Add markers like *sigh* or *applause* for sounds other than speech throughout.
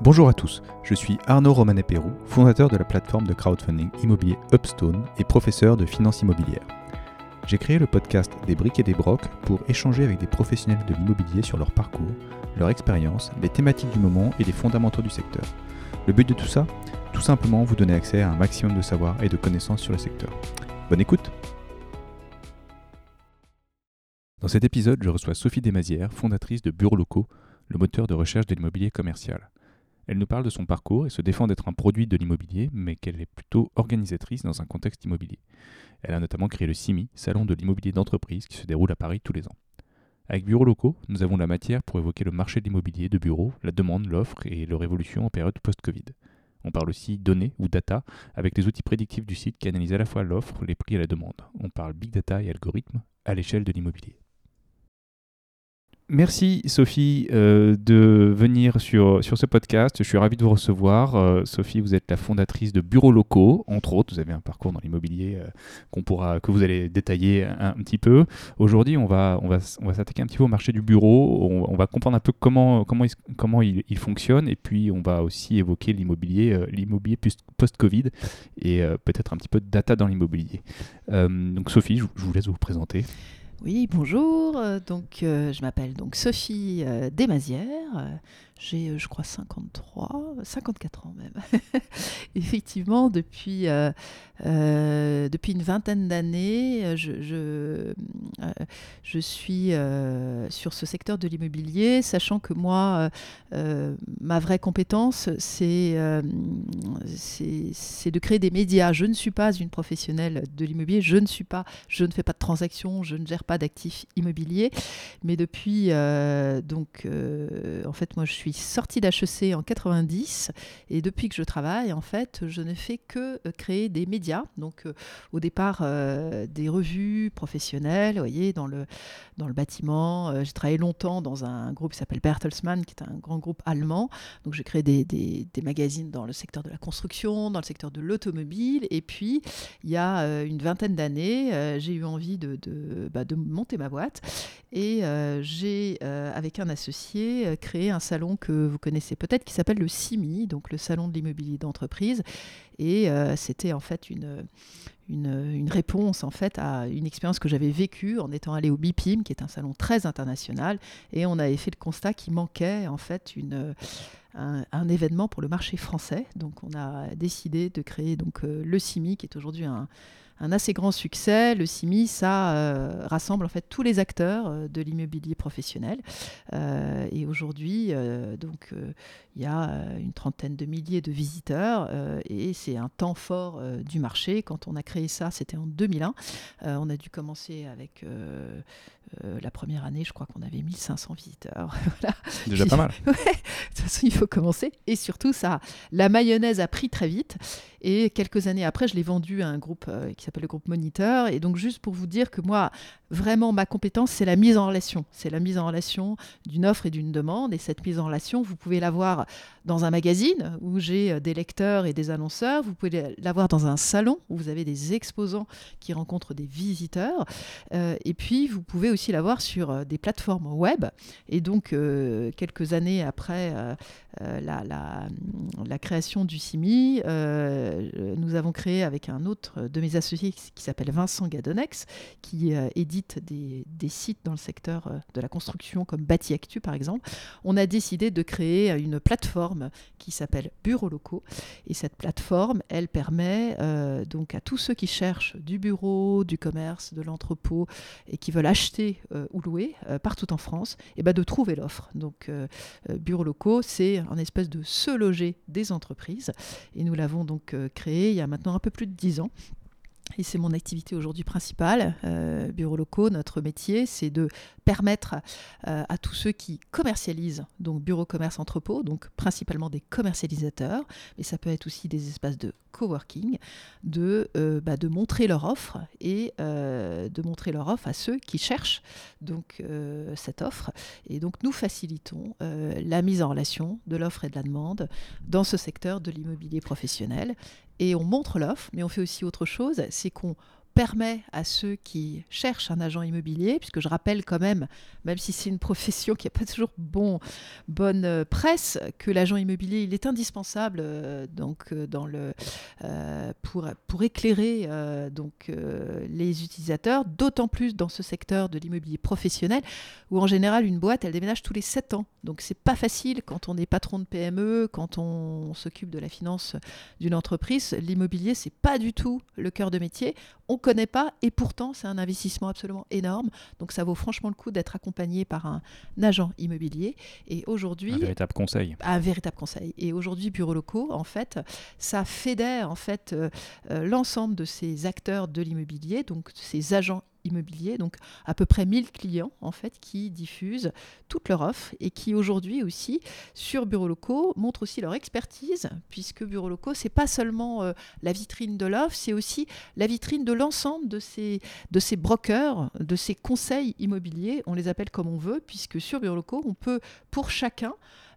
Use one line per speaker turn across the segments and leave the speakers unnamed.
Bonjour à tous, je suis Arnaud Romanet-Pérou, fondateur de la plateforme de crowdfunding immobilier Upstone et professeur de finance immobilière. J'ai créé le podcast Des briques et des brocs pour échanger avec des professionnels de l'immobilier sur leur parcours, leur expérience, les thématiques du moment et les fondamentaux du secteur. Le but de tout ça Tout simplement vous donner accès à un maximum de savoir et de connaissances sur le secteur. Bonne écoute Dans cet épisode, je reçois Sophie Desmazières, fondatrice de Bureaux Locaux, le moteur de recherche de l'immobilier commercial. Elle nous parle de son parcours et se défend d'être un produit de l'immobilier, mais qu'elle est plutôt organisatrice dans un contexte immobilier. Elle a notamment créé le CIMI, Salon de l'immobilier d'entreprise, qui se déroule à Paris tous les ans. Avec Bureaux locaux, nous avons la matière pour évoquer le marché de l'immobilier de bureaux, la demande, l'offre et leur évolution en période post-Covid. On parle aussi données ou data avec les outils prédictifs du site qui analysent à la fois l'offre, les prix et la demande. On parle big data et algorithmes à l'échelle de l'immobilier. Merci Sophie euh, de venir sur, sur ce podcast. Je suis ravi de vous recevoir. Euh, Sophie, vous êtes la fondatrice de Bureaux Locaux, entre autres. Vous avez un parcours dans l'immobilier euh, qu'on pourra, que vous allez détailler un, petit peu. Aujourd'hui, on va, on va, on va s'attaquer un petit peu au marché du bureau. On, va comprendre un peu comment, comment, il, comment il, fonctionne et puis on va aussi évoquer l'immobilier, l'immobilier post-Covid et peut-être un petit peu de data dans l'immobilier. donc Sophie, je vous laisse vous présenter.
Oui, bonjour. Euh, donc, euh, je m'appelle donc Sophie euh, Desmazières. J'ai, euh, je crois, 53, 54 ans même. *laughs* Effectivement, depuis, euh, euh, depuis une vingtaine d'années, je, je, suis sur ce secteur de l'immobilier, sachant que moi, ma vraie compétence, c'est, c'est, de créer des médias. Je ne suis pas une professionnelle de l'immobilier, je ne suis pas, je ne fais pas de transactions, je ne gère pas d'actifs immobiliers, mais depuis, donc, en fait, moi, je suis suis sortie d'HEC en 90 et depuis que je travaille, en fait, je ne fais que euh, créer des médias. Donc, euh, au départ, euh, des revues professionnelles, vous voyez, dans le, dans le bâtiment. j'ai travaillé longtemps dans un groupe qui s'appelle Bertelsmann, qui est un grand groupe allemand. Donc, j'ai créé des, des, magazines dans le secteur de la construction, dans le secteur de l'automobile. Et puis, il y a une vingtaine d'années, j'ai eu envie de, de, bah, de, monter ma boîte. Et j'ai, avec un associé, créé un salon que vous connaissez peut-être qui s'appelle le CIMI, donc le Salon de l'immobilier d'entreprise. Et euh, c'était en fait une, une, réponse en fait à une expérience que j'avais vécue en étant allé au BIPIM, qui est un salon très international. Et on avait fait le constat qu'il manquait en fait une un, événement pour le marché français. Donc on a décidé de créer donc euh, le CIMI, qui est aujourd'hui un, un assez grand succès. Le CIMI, ça euh, rassemble en fait tous les acteurs euh, de l'immobilier professionnel. Euh, et aujourd'hui, donc il y a une trentaine de milliers de visiteurs et c'est un temps fort du marché. Quand on a créé ça, c'était en 2001. on a dû commencer avec la première année, je crois qu'on avait 1500 visiteurs. *laughs*
Déjà pas mal. *laughs*
de toute façon, il faut commencer. Et surtout, ça, la mayonnaise a pris très vite. Et quelques années après, je l'ai vendu à un groupe qui qui s'appelle le groupe Moniteur. Et donc, juste pour vous dire que moi, vraiment, ma compétence, c'est la mise en relation. C'est la mise en relation d'une offre et d'une demande. Et cette mise en relation, vous pouvez l'avoir dans un magazine où j'ai euh, des lecteurs et des annonceurs. Vous pouvez l'avoir dans un salon où vous avez des exposants qui rencontrent des visiteurs. Euh, et puis, vous pouvez aussi l'avoir sur euh, des plateformes web. Et donc, quelques années après la, la, création du CIMI, nous avons créé avec un autre de mes associés qui s'appelle Vincent Gadonex, qui euh, édite des, sites dans le secteur euh, de la construction comme Bâti Actu par exemple, on a décidé de créer une plateforme qui s'appelle Bureaux locaux. Et cette plateforme, elle permet euh, donc à tous ceux qui cherchent du bureau, du commerce, de l'entrepôt et qui veulent acheter ou louer partout en France, et eh ben de trouver l'offre. Donc Bureaux locaux, c'est un espèce de se loger des entreprises. Et nous l'avons donc créé il y a maintenant un peu plus de dix ans et c'est mon activité aujourd'hui principale, euh, bureaux locaux. Notre métier, c'est de permettre euh, à tous ceux qui commercialisent, donc bureau, commerce, entrepôt, donc principalement des commercialisateurs, mais ça peut être aussi des espaces de coworking, de, euh, bah, de montrer leur offre et de montrer leur offre à ceux qui cherchent donc cette offre. Et donc nous facilitons la mise en relation de l'offre et de la demande dans ce secteur de l'immobilier professionnel et on montre l'offre, mais on fait aussi autre chose, c'est qu'on permet à ceux qui cherchent un agent immobilier, puisque je rappelle quand même, même si c'est une profession qui n'a pas toujours bon, bonne euh, presse, que l'agent immobilier il est indispensable euh, donc euh, dans le pour, pour éclairer donc les utilisateurs, d'autant plus dans ce secteur de l'immobilier professionnel où en général une boîte elle déménage tous les 7 ans. Donc c'est pas facile quand on est patron de PME, quand on, s'occupe de la finance d'une entreprise, l'immobilier c'est pas du tout le cœur de métier. On connaît pas et pourtant c'est un investissement absolument énorme. Donc ça vaut franchement le coup d'être accompagné par un, agent immobilier. Et aujourd'hui,
un véritable conseil.
Un véritable conseil. Et aujourd'hui, bureaux locaux, en fait, ça fédère en fait euh, euh, l'ensemble de ces acteurs de l'immobilier, donc ces agents immobilier, donc à peu près 1000 clients en fait qui diffusent toute leur offre et qui aujourd'hui aussi sur bureaux locaux montrent aussi leur expertise puisque bureaux locaux c'est pas seulement euh, la vitrine de l'offre, c'est aussi la vitrine de l'ensemble de ces de ces brokers, de ces conseils immobiliers, on les appelle comme on veut puisque sur bureaux locaux on peut pour chacun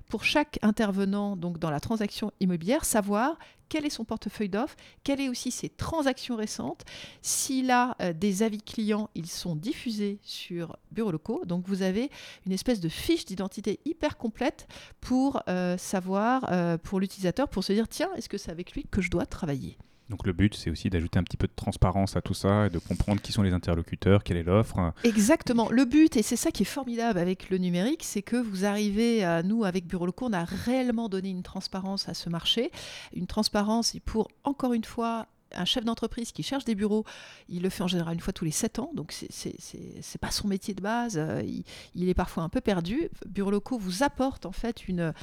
pour chaque intervenant donc dans la transaction immobilière, savoir quel est son portefeuille d'offres, quelles sont aussi ses transactions récentes. S'il a euh, des avis clients, ils sont diffusés sur bureaux locaux. Donc vous avez une espèce de fiche d'identité hyper complète pour euh, savoir, euh, pour l'utilisateur, pour se dire, tiens, est-ce que c'est avec lui que je dois travailler?
Donc le but, c'est aussi d'ajouter un petit peu de transparence à tout ça et de comprendre qui sont les interlocuteurs, quelle est l'offre.
Exactement. Le but, et c'est ça qui est formidable avec le numérique, c'est que vous arrivez à nous, avec Bureau Locaux, on a réellement donné une transparence à ce marché. Une transparence pour, encore une fois, un chef d'entreprise qui cherche des bureaux, il le fait en général une fois tous les sept ans, donc c'est pas son métier de base, euh, il, est parfois un peu perdu. Bureaux locaux vous apporte en fait une,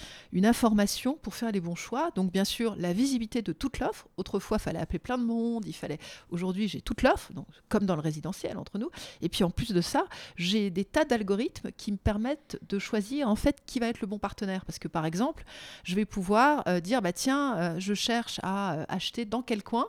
information pour faire les bons choix. Donc bien sûr la visibilité de toute l'offre. Autrefois, il fallait appeler plein de monde, il fallait. Aujourd'hui, j'ai toute l'offre, comme dans le résidentiel entre nous. Et puis en plus de ça, j'ai des tas d'algorithmes qui me permettent de choisir en fait qui va être le bon partenaire. Parce que par exemple, je vais pouvoir euh, dire bah tiens, euh, je cherche à acheter dans quel coin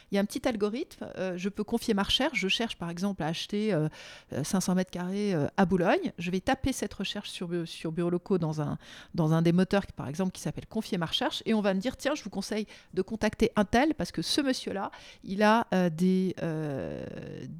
il y a un petit algorithme, euh, je peux confier ma recherche, je cherche par exemple à acheter 500 euh, mètres carrés euh, à Boulogne, je vais taper cette recherche sur, sur bureaux locaux dans un, dans un des moteurs par exemple qui s'appelle confier ma recherche. Et on va me dire tiens je vous conseille de contacter un tel parce que ce monsieur là il a des,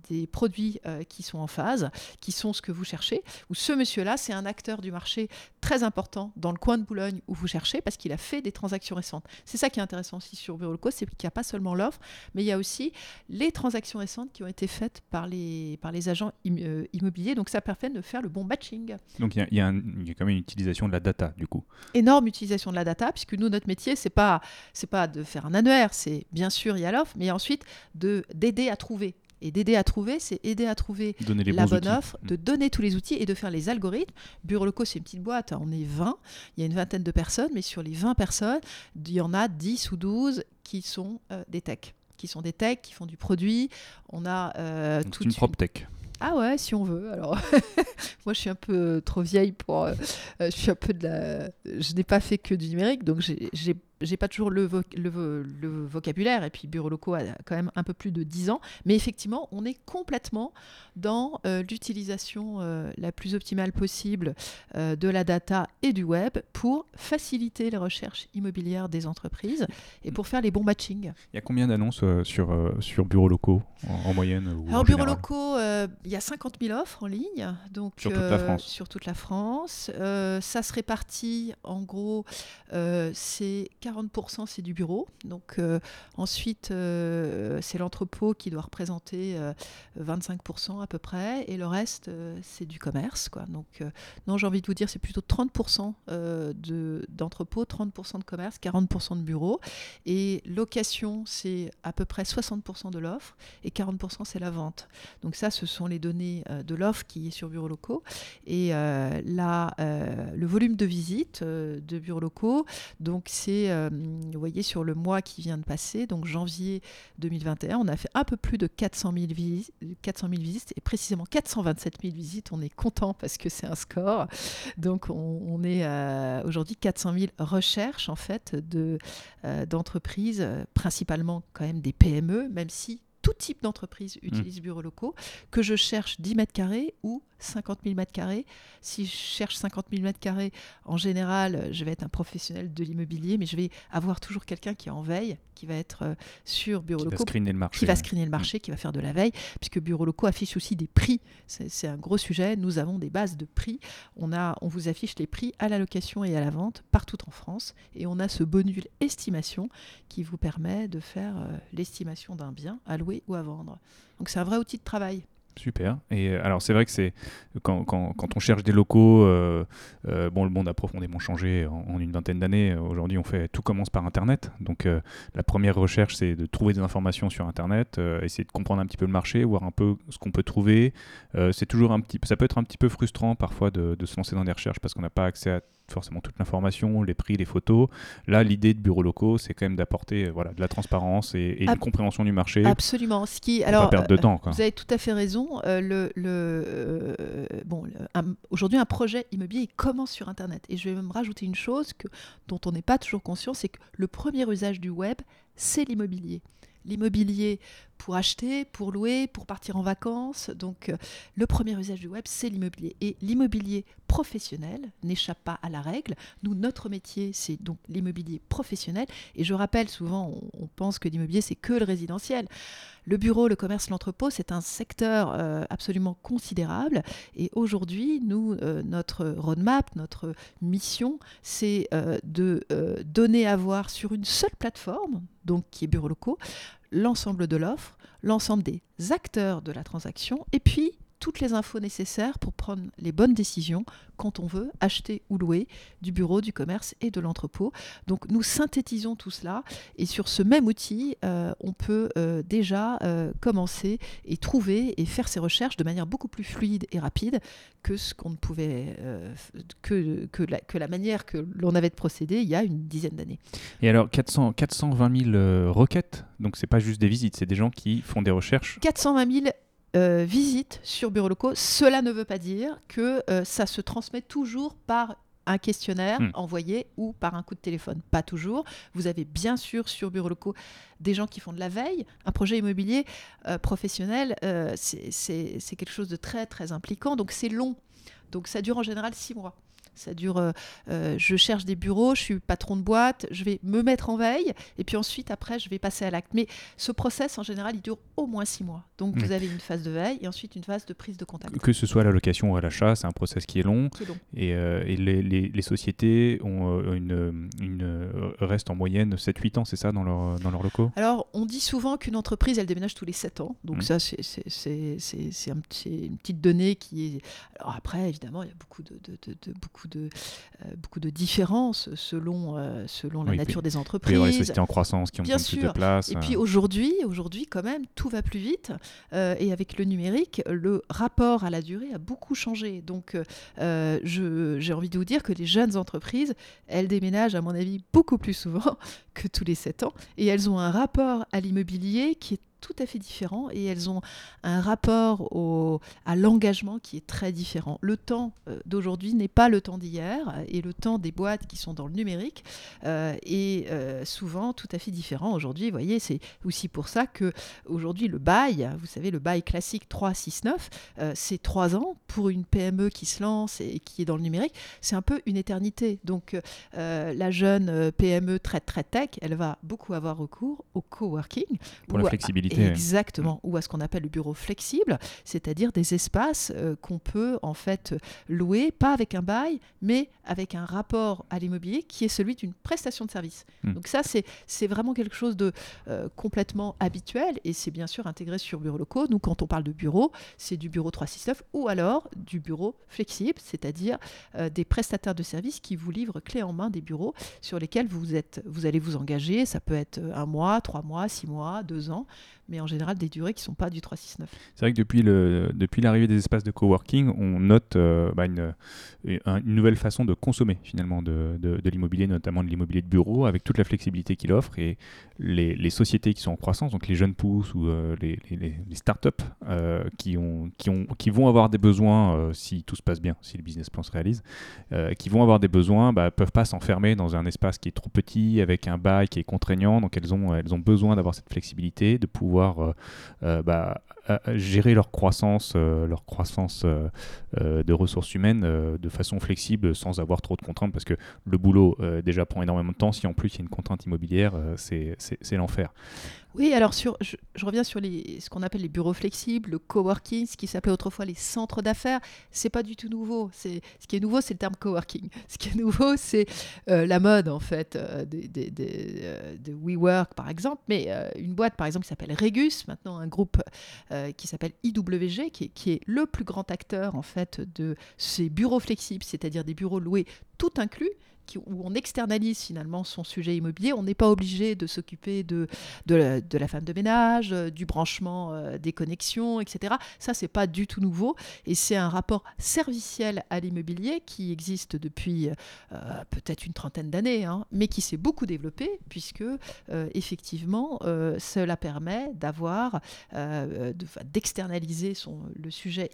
des produits qui sont en phase, qui sont ce que vous cherchez, ou ce monsieur là c'est un acteur du marché très important dans le coin de Boulogne où vous cherchez parce qu'il a fait des transactions récentes. C'est ça qui est intéressant aussi sur bureaux locaux, c'est qu'il n'y a pas seulement l'offre, mais il y a aussi les transactions récentes qui ont été faites par les, par les agents euh, immobiliers. Donc ça permet de faire le bon matching.
Donc il y, a, quand même une utilisation de la data du coup.
Énorme utilisation de la data, puisque nous, notre métier, c'est pas, c'est pas de faire un annuaire, c'est bien sûr, il y a l'offre, mais ensuite de, d'aider à trouver. Et d'aider à trouver, c'est aider à trouver la bonne offre, de mm. donner tous les outils et de faire les algorithmes. Bureau locaux, c'est une petite boîte, on est 20, il y a une vingtaine de personnes, mais sur les 20 personnes, il y en a 10 ou 12 qui sont euh, des techs qui sont des techs, qui font du produit. On a
euh, toute une propre tech.
Ah ouais, si on veut. Alors, *laughs* moi, je suis un peu trop vieille pour. Euh, je suis un peu de la. Je n'ai pas fait que du numérique, donc j'ai j'ai pas toujours le, le, vocabulaire, et puis Bureau locaux a quand même un peu plus de 10 ans, mais effectivement, on est complètement dans euh, l'utilisation euh, la plus optimale possible euh, de la data et du web pour faciliter les recherches immobilières des entreprises et pour faire les bons matchings.
Il y a combien d'annonces sur, sur bureaux locaux en, moyenne ou
Alors, bureaux locaux, il y a 50 000 offres en ligne, donc
sur toute la France.
Sur toute la France. ça se répartit en gros, c'est 40% c'est du bureau. Donc euh, ensuite, euh, c'est l'entrepôt qui doit représenter 25% euh, à peu près. Et le reste, c'est du commerce. Quoi. Donc non, j'ai envie de vous dire, c'est plutôt 30% d'entrepôt, 30% de commerce, 40% de bureau. Et location, c'est à peu près 60% de l'offre. Et 40% c'est la vente. Donc ça, ce sont les données de l'offre qui est sur bureaux locaux. Et là, le volume de visite de bureaux locaux, donc c'est euh, vous voyez, sur le mois qui vient de passer, donc janvier 2021, on a fait un peu plus de 400 000, visites, 400 000 visites et précisément 427 000 visites. On est content parce que c'est un score. Donc, on, est aujourd'hui 400 000 recherches en fait de euh, d'entreprises, principalement quand même des PME, même si tout type d'entreprise utilise bureaux locaux, que je cherche 10 mètres carrés ou 50 000 mètres carrés. Si je cherche 50 000 mètres carrés, en général, je vais être un professionnel de l'immobilier, mais je vais avoir toujours quelqu'un qui est en veille, qui va être euh, sur bureaux locaux,
le marché,
qui va screener le marché, qui va faire de la veille, puisque bureaux locaux affiche aussi des prix. C'est un gros sujet. Nous avons des bases de prix. On, a, on vous affiche les prix à la location et à la vente partout en France, et on a ce bonus estimation qui vous permet de faire euh, l'estimation d'un bien à louer ou à vendre. Donc c'est un vrai outil de travail.
Super. Et euh, alors c'est vrai que c'est quand, quand, quand, on cherche des locaux, euh, euh, bon le monde a profondément changé en, une vingtaine d'années. Aujourd'hui on fait tout commence par Internet. Donc la première recherche c'est de trouver des informations sur Internet, essayer de comprendre un petit peu le marché, voir un peu ce qu'on peut trouver. c'est toujours un petit, ça peut être un petit peu frustrant parfois de, de se lancer dans des recherches parce qu'on n'a pas accès à forcément toute l'information, les prix, les photos. Là, l'idée de bureaux locaux, c'est quand même d'apporter voilà, de la transparence et, une compréhension du marché.
Absolument. Ce qui, alors,
pas perdre de temps.
Vous avez tout à fait raison. Euh, le, le euh, bon, aujourd'hui, un projet immobilier commence sur Internet. Et je vais même rajouter une chose que, dont on n'est pas toujours conscient, c'est que le premier usage du web, c'est l'immobilier l'immobilier pour acheter, pour louer, pour partir en vacances. Donc euh, le premier usage du web, c'est l'immobilier. Et l'immobilier professionnel n'échappe pas à la règle. Nous, notre métier, c'est donc l'immobilier professionnel. Et je rappelle souvent, on, pense que l'immobilier, c'est que le résidentiel. Le bureau, le commerce, l'entrepôt, c'est un secteur euh, absolument considérable. Et aujourd'hui, nous, euh, notre roadmap, notre mission, c'est de donner à voir sur une seule plateforme, donc qui est bureau locaux, l'ensemble de l'offre, l'ensemble des acteurs de la transaction, et puis toutes les infos nécessaires pour prendre les bonnes décisions quand on veut acheter ou louer du bureau, du commerce et de l'entrepôt. Donc nous synthétisons tout cela et sur ce même outil, euh, on peut euh, déjà euh, commencer et trouver et faire ses recherches de manière beaucoup plus fluide et rapide que ce qu'on ne pouvait que, que, la, que la manière que l'on avait de procéder il y a une dizaine d'années.
Et alors 400, 420 000 requêtes, donc c'est pas juste des visites, c'est des gens qui font des recherches?
420 000 euh, visite sur bureaux locaux, cela ne veut pas dire que euh, ça se transmet toujours par un questionnaire hmm. envoyé ou par un coup de téléphone. Pas toujours. Vous avez bien sûr sur bureaux locaux des gens qui font de la veille. Un projet immobilier euh, professionnel, c'est quelque chose de très très impliquant, donc c'est long. Donc ça dure en général six mois. Ça dure, euh, euh, je cherche des bureaux, je suis patron de boîte, je vais me mettre en veille, et puis ensuite, après, je vais passer à l'acte. Mais ce process, en général, il dure au moins six mois. Donc, vous avez une phase de veille et ensuite une phase de prise de contact.
Que ce soit à la location ou à l'achat, c'est un process qui est long. Et, euh, et les, les, sociétés ont une, une, restent en moyenne 7-8 ans, c'est ça, dans, leur, dans leurs locaux?
Alors, on dit souvent qu'une entreprise, elle déménage tous les 7 ans. Donc, mmh. ça, c'est un, une petite donnée qui est... Alors, après, évidemment, il y a beaucoup de, de, de beaucoup de, euh, beaucoup de différences selon, euh, selon la nature des entreprises.
Il y a les sociétés en croissance qui ont Bien plus de place.
Et puis euh. aujourd'hui, aujourd'hui, quand même, tout va plus vite. et avec le numérique, le rapport à la durée a beaucoup changé. Donc, j'ai envie de vous dire que les jeunes entreprises, elles déménagent, à mon avis, beaucoup plus souvent *laughs* que tous les 7 ans. Et elles ont un rapport à l'immobilier qui est tout à fait différents et elles ont un rapport au, à l'engagement qui est très différent. Le temps euh, d'aujourd'hui n'est pas le temps d'hier et le temps des boîtes qui sont dans le numérique euh, est euh, souvent tout à fait différent aujourd'hui. Vous voyez, c'est aussi pour ça que aujourd'hui le bail, vous savez, le bail classique 3, 6, 9, c'est 3 ans pour une PME qui se lance et qui est dans le numérique. C'est un peu une éternité. Donc la jeune PME très très tech, elle va beaucoup avoir recours au coworking.
Pour la flexibilité
Exactement, ou à ce qu'on appelle le bureau flexible, c'est-à-dire des espaces euh, qu'on peut en fait louer, pas avec un bail, mais avec un rapport à l'immobilier qui est celui d'une prestation de service. Hmm. Donc ça, c'est vraiment quelque chose de euh, complètement habituel et c'est bien sûr intégré sur bureaux locaux. Nous, quand on parle de bureau, c'est du bureau 369 ou alors du bureau flexible, c'est-à-dire euh, des prestataires de services qui vous livrent clé en main des bureaux sur lesquels vous, êtes, vous allez vous engager. Ça peut être un mois, trois mois, six mois, deux ans mais en général des durées qui ne sont pas du 369.
C'est vrai que depuis, le, depuis l'arrivée des espaces de coworking, on note euh, bah, une, une, nouvelle façon de consommer finalement de, de, l'immobilier, notamment de l'immobilier de bureau, avec toute la flexibilité qu'il offre et les, les, sociétés qui sont en croissance, donc les jeunes pousses ou euh, les, les, startups euh, qui, ont, qui, ont, qui vont avoir des besoins, si tout se passe bien, si le business plan se réalise, qui vont avoir des besoins, bah, peuvent pas s'enfermer dans un espace qui est trop petit, avec un bail qui est contraignant, donc elles ont, elles ont besoin d'avoir cette flexibilité, de pouvoir pouvoir bah, gérer leur croissance, leur croissance de ressources humaines de façon flexible sans avoir trop de contraintes parce que le boulot déjà prend énormément de temps. Si en plus il y a une contrainte immobilière, c'est l'enfer.
Oui, alors sur, je, reviens sur ce qu'on appelle les bureaux flexibles, le coworking, ce qui s'appelait autrefois les centres d'affaires. C'est pas du tout nouveau. Ce qui est nouveau, c'est le terme coworking. *laughs* Ce qui est nouveau, c'est euh, la mode en fait euh, des, euh, de WeWork par exemple, mais une boîte par exemple qui s'appelle Regus, maintenant un groupe qui s'appelle IWG, qui qui est le plus grand acteur en fait de ces bureaux flexibles, c'est-à-dire des bureaux loués tout inclus où on externalise finalement son sujet immobilier. On n'est pas obligé de s'occuper de, de, la, femme de ménage, euh, du branchement euh, des connexions, etc. Ça, c'est pas du tout nouveau. Et c'est un rapport serviciel à l'immobilier qui existe depuis euh, peut-être une trentaine d'années, hein, mais qui s'est beaucoup développé puisque effectivement, cela permet d'avoir, d'externaliser le sujet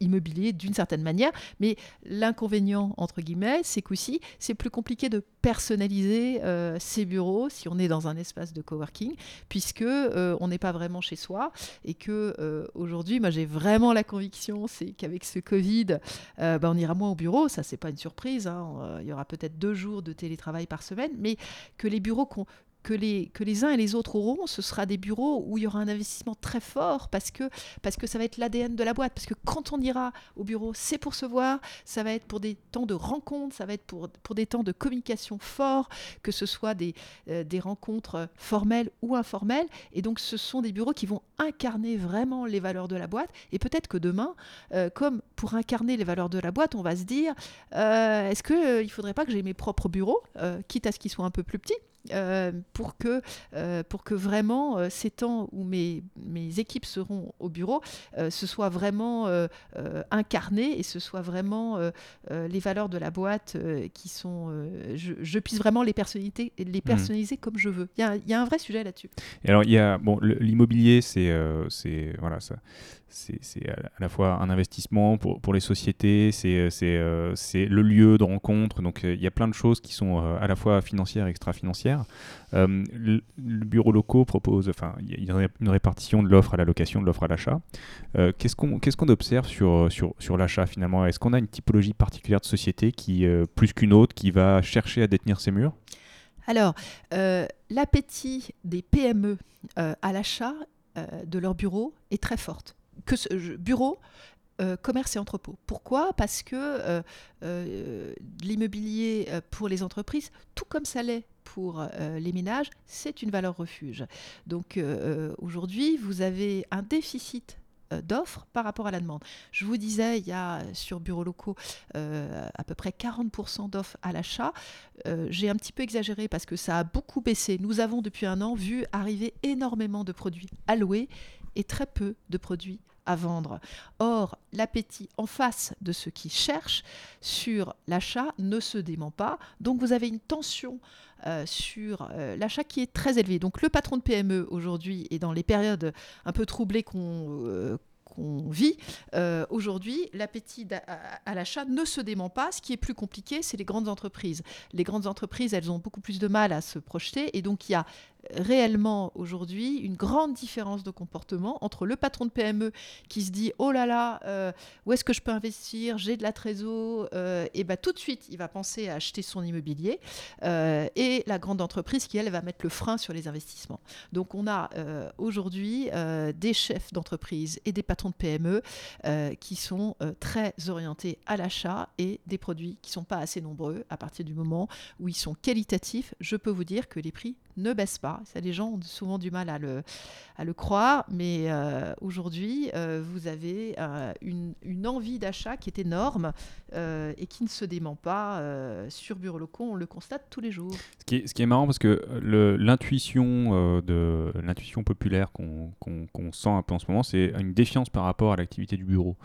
immobilier d'une certaine manière. Mais l'inconvénient, entre guillemets, c'est qu'aussi, c'est plus compliqué de personnaliser euh, ces bureaux si on est dans un espace de coworking, puisque euh, on n'est pas vraiment chez soi et que euh, aujourd'hui, moi j'ai vraiment la conviction, c'est qu'avec ce Covid, bah, on ira moins au bureau. Ça, c'est pas une surprise. Hein. Il y aura peut-être deux jours de télétravail par semaine, mais que les bureaux qu'on que les, uns et les autres auront, ce sera des bureaux où il y aura un investissement très fort parce que, parce que ça va être l'ADN de la boîte. Parce que quand on ira au bureau, c'est pour se voir, ça va être pour des temps de rencontres, ça va être pour, pour des temps de communication forts, que ce soit des, euh, des rencontres formelles ou informelles. Et donc, ce sont des bureaux qui vont incarner vraiment les valeurs de la boîte. Et peut-être que demain, euh, comme pour incarner les valeurs de la boîte, on va se dire, euh, est-ce qu'il ne faudrait pas que j'ai mes propres bureaux, quitte à ce qu'ils soient un peu plus petits? Euh, pour, que, euh, pour que vraiment euh, ces temps où mes, mes équipes seront au bureau, ce soit vraiment incarné et ce soit vraiment les valeurs de la boîte qui sont. Je, puisse vraiment les, personnaliser, les mmh. personnaliser comme je veux. Il y a, y a, un vrai sujet là-dessus.
Et alors, il y a. Bon, l'immobilier, c'est. c'est voilà, ça c'est à la fois un investissement pour, les sociétés, c'est euh, le lieu de rencontre. Donc euh, il y a plein de choses qui sont euh, à la fois financières et extra-financières. le, bureau locaux propose, enfin, il y a une répartition de l'offre à la location, de l'offre à l'achat. Qu'est-ce qu'on observe sur l'achat finalement? Est-ce qu'on a une typologie particulière de société qui, plus qu'une autre, qui va chercher à détenir ses murs?
Alors, l'appétit des PME à l'achat de leur bureau est très forte que bureau, euh, commerce et entrepôt. Pourquoi? Parce que euh, euh, l'immobilier pour les entreprises, tout comme ça l'est pour les ménages, c'est une valeur refuge. Donc aujourd'hui, vous avez un déficit d'offres par rapport à la demande. Je vous disais, il y a sur bureaux locaux à peu près 40% d'offres à l'achat. J'ai un petit peu exagéré parce que ça a beaucoup baissé. Nous avons depuis un an vu arriver énormément de produits alloués et très peu de produits à vendre. Or, l'appétit en face de ceux qui cherchent sur l'achat ne se dément pas. Donc, vous avez une tension euh, sur euh, l'achat qui est très élevée. Donc, le patron de PME aujourd'hui est dans les périodes un peu troublées qu'on euh, vit, aujourd'hui, l'appétit à, l'achat ne se dément pas. Ce qui est plus compliqué, c'est les grandes entreprises. Les grandes entreprises, elles ont beaucoup plus de mal à se projeter, et donc il y a réellement aujourd'hui une grande différence de comportement entre le patron de PME qui se dit oh là là, euh, où est-ce que je peux investir? J'ai de la trésor, euh, et bah, tout de suite il va penser à acheter son immobilier, euh, et la grande entreprise qui elle va mettre le frein sur les investissements. Donc on a aujourd'hui des chefs d'entreprise et des patrons de PME qui sont très orientés à l'achat et des produits qui sont pas assez nombreux à partir du moment où ils sont qualitatifs. Je peux vous dire que les prix ne baisse pas. Ça, les gens ont souvent du mal à le, croire, mais euh, aujourd'hui, euh, vous avez euh, une, envie d'achat qui est énorme et qui ne se dément pas sur Bureau Locaux. On le constate tous les jours.
Ce qui est, marrant, parce que l'intuition populaire qu'on sent un peu en ce moment, c'est une défiance par rapport à l'activité du bureau.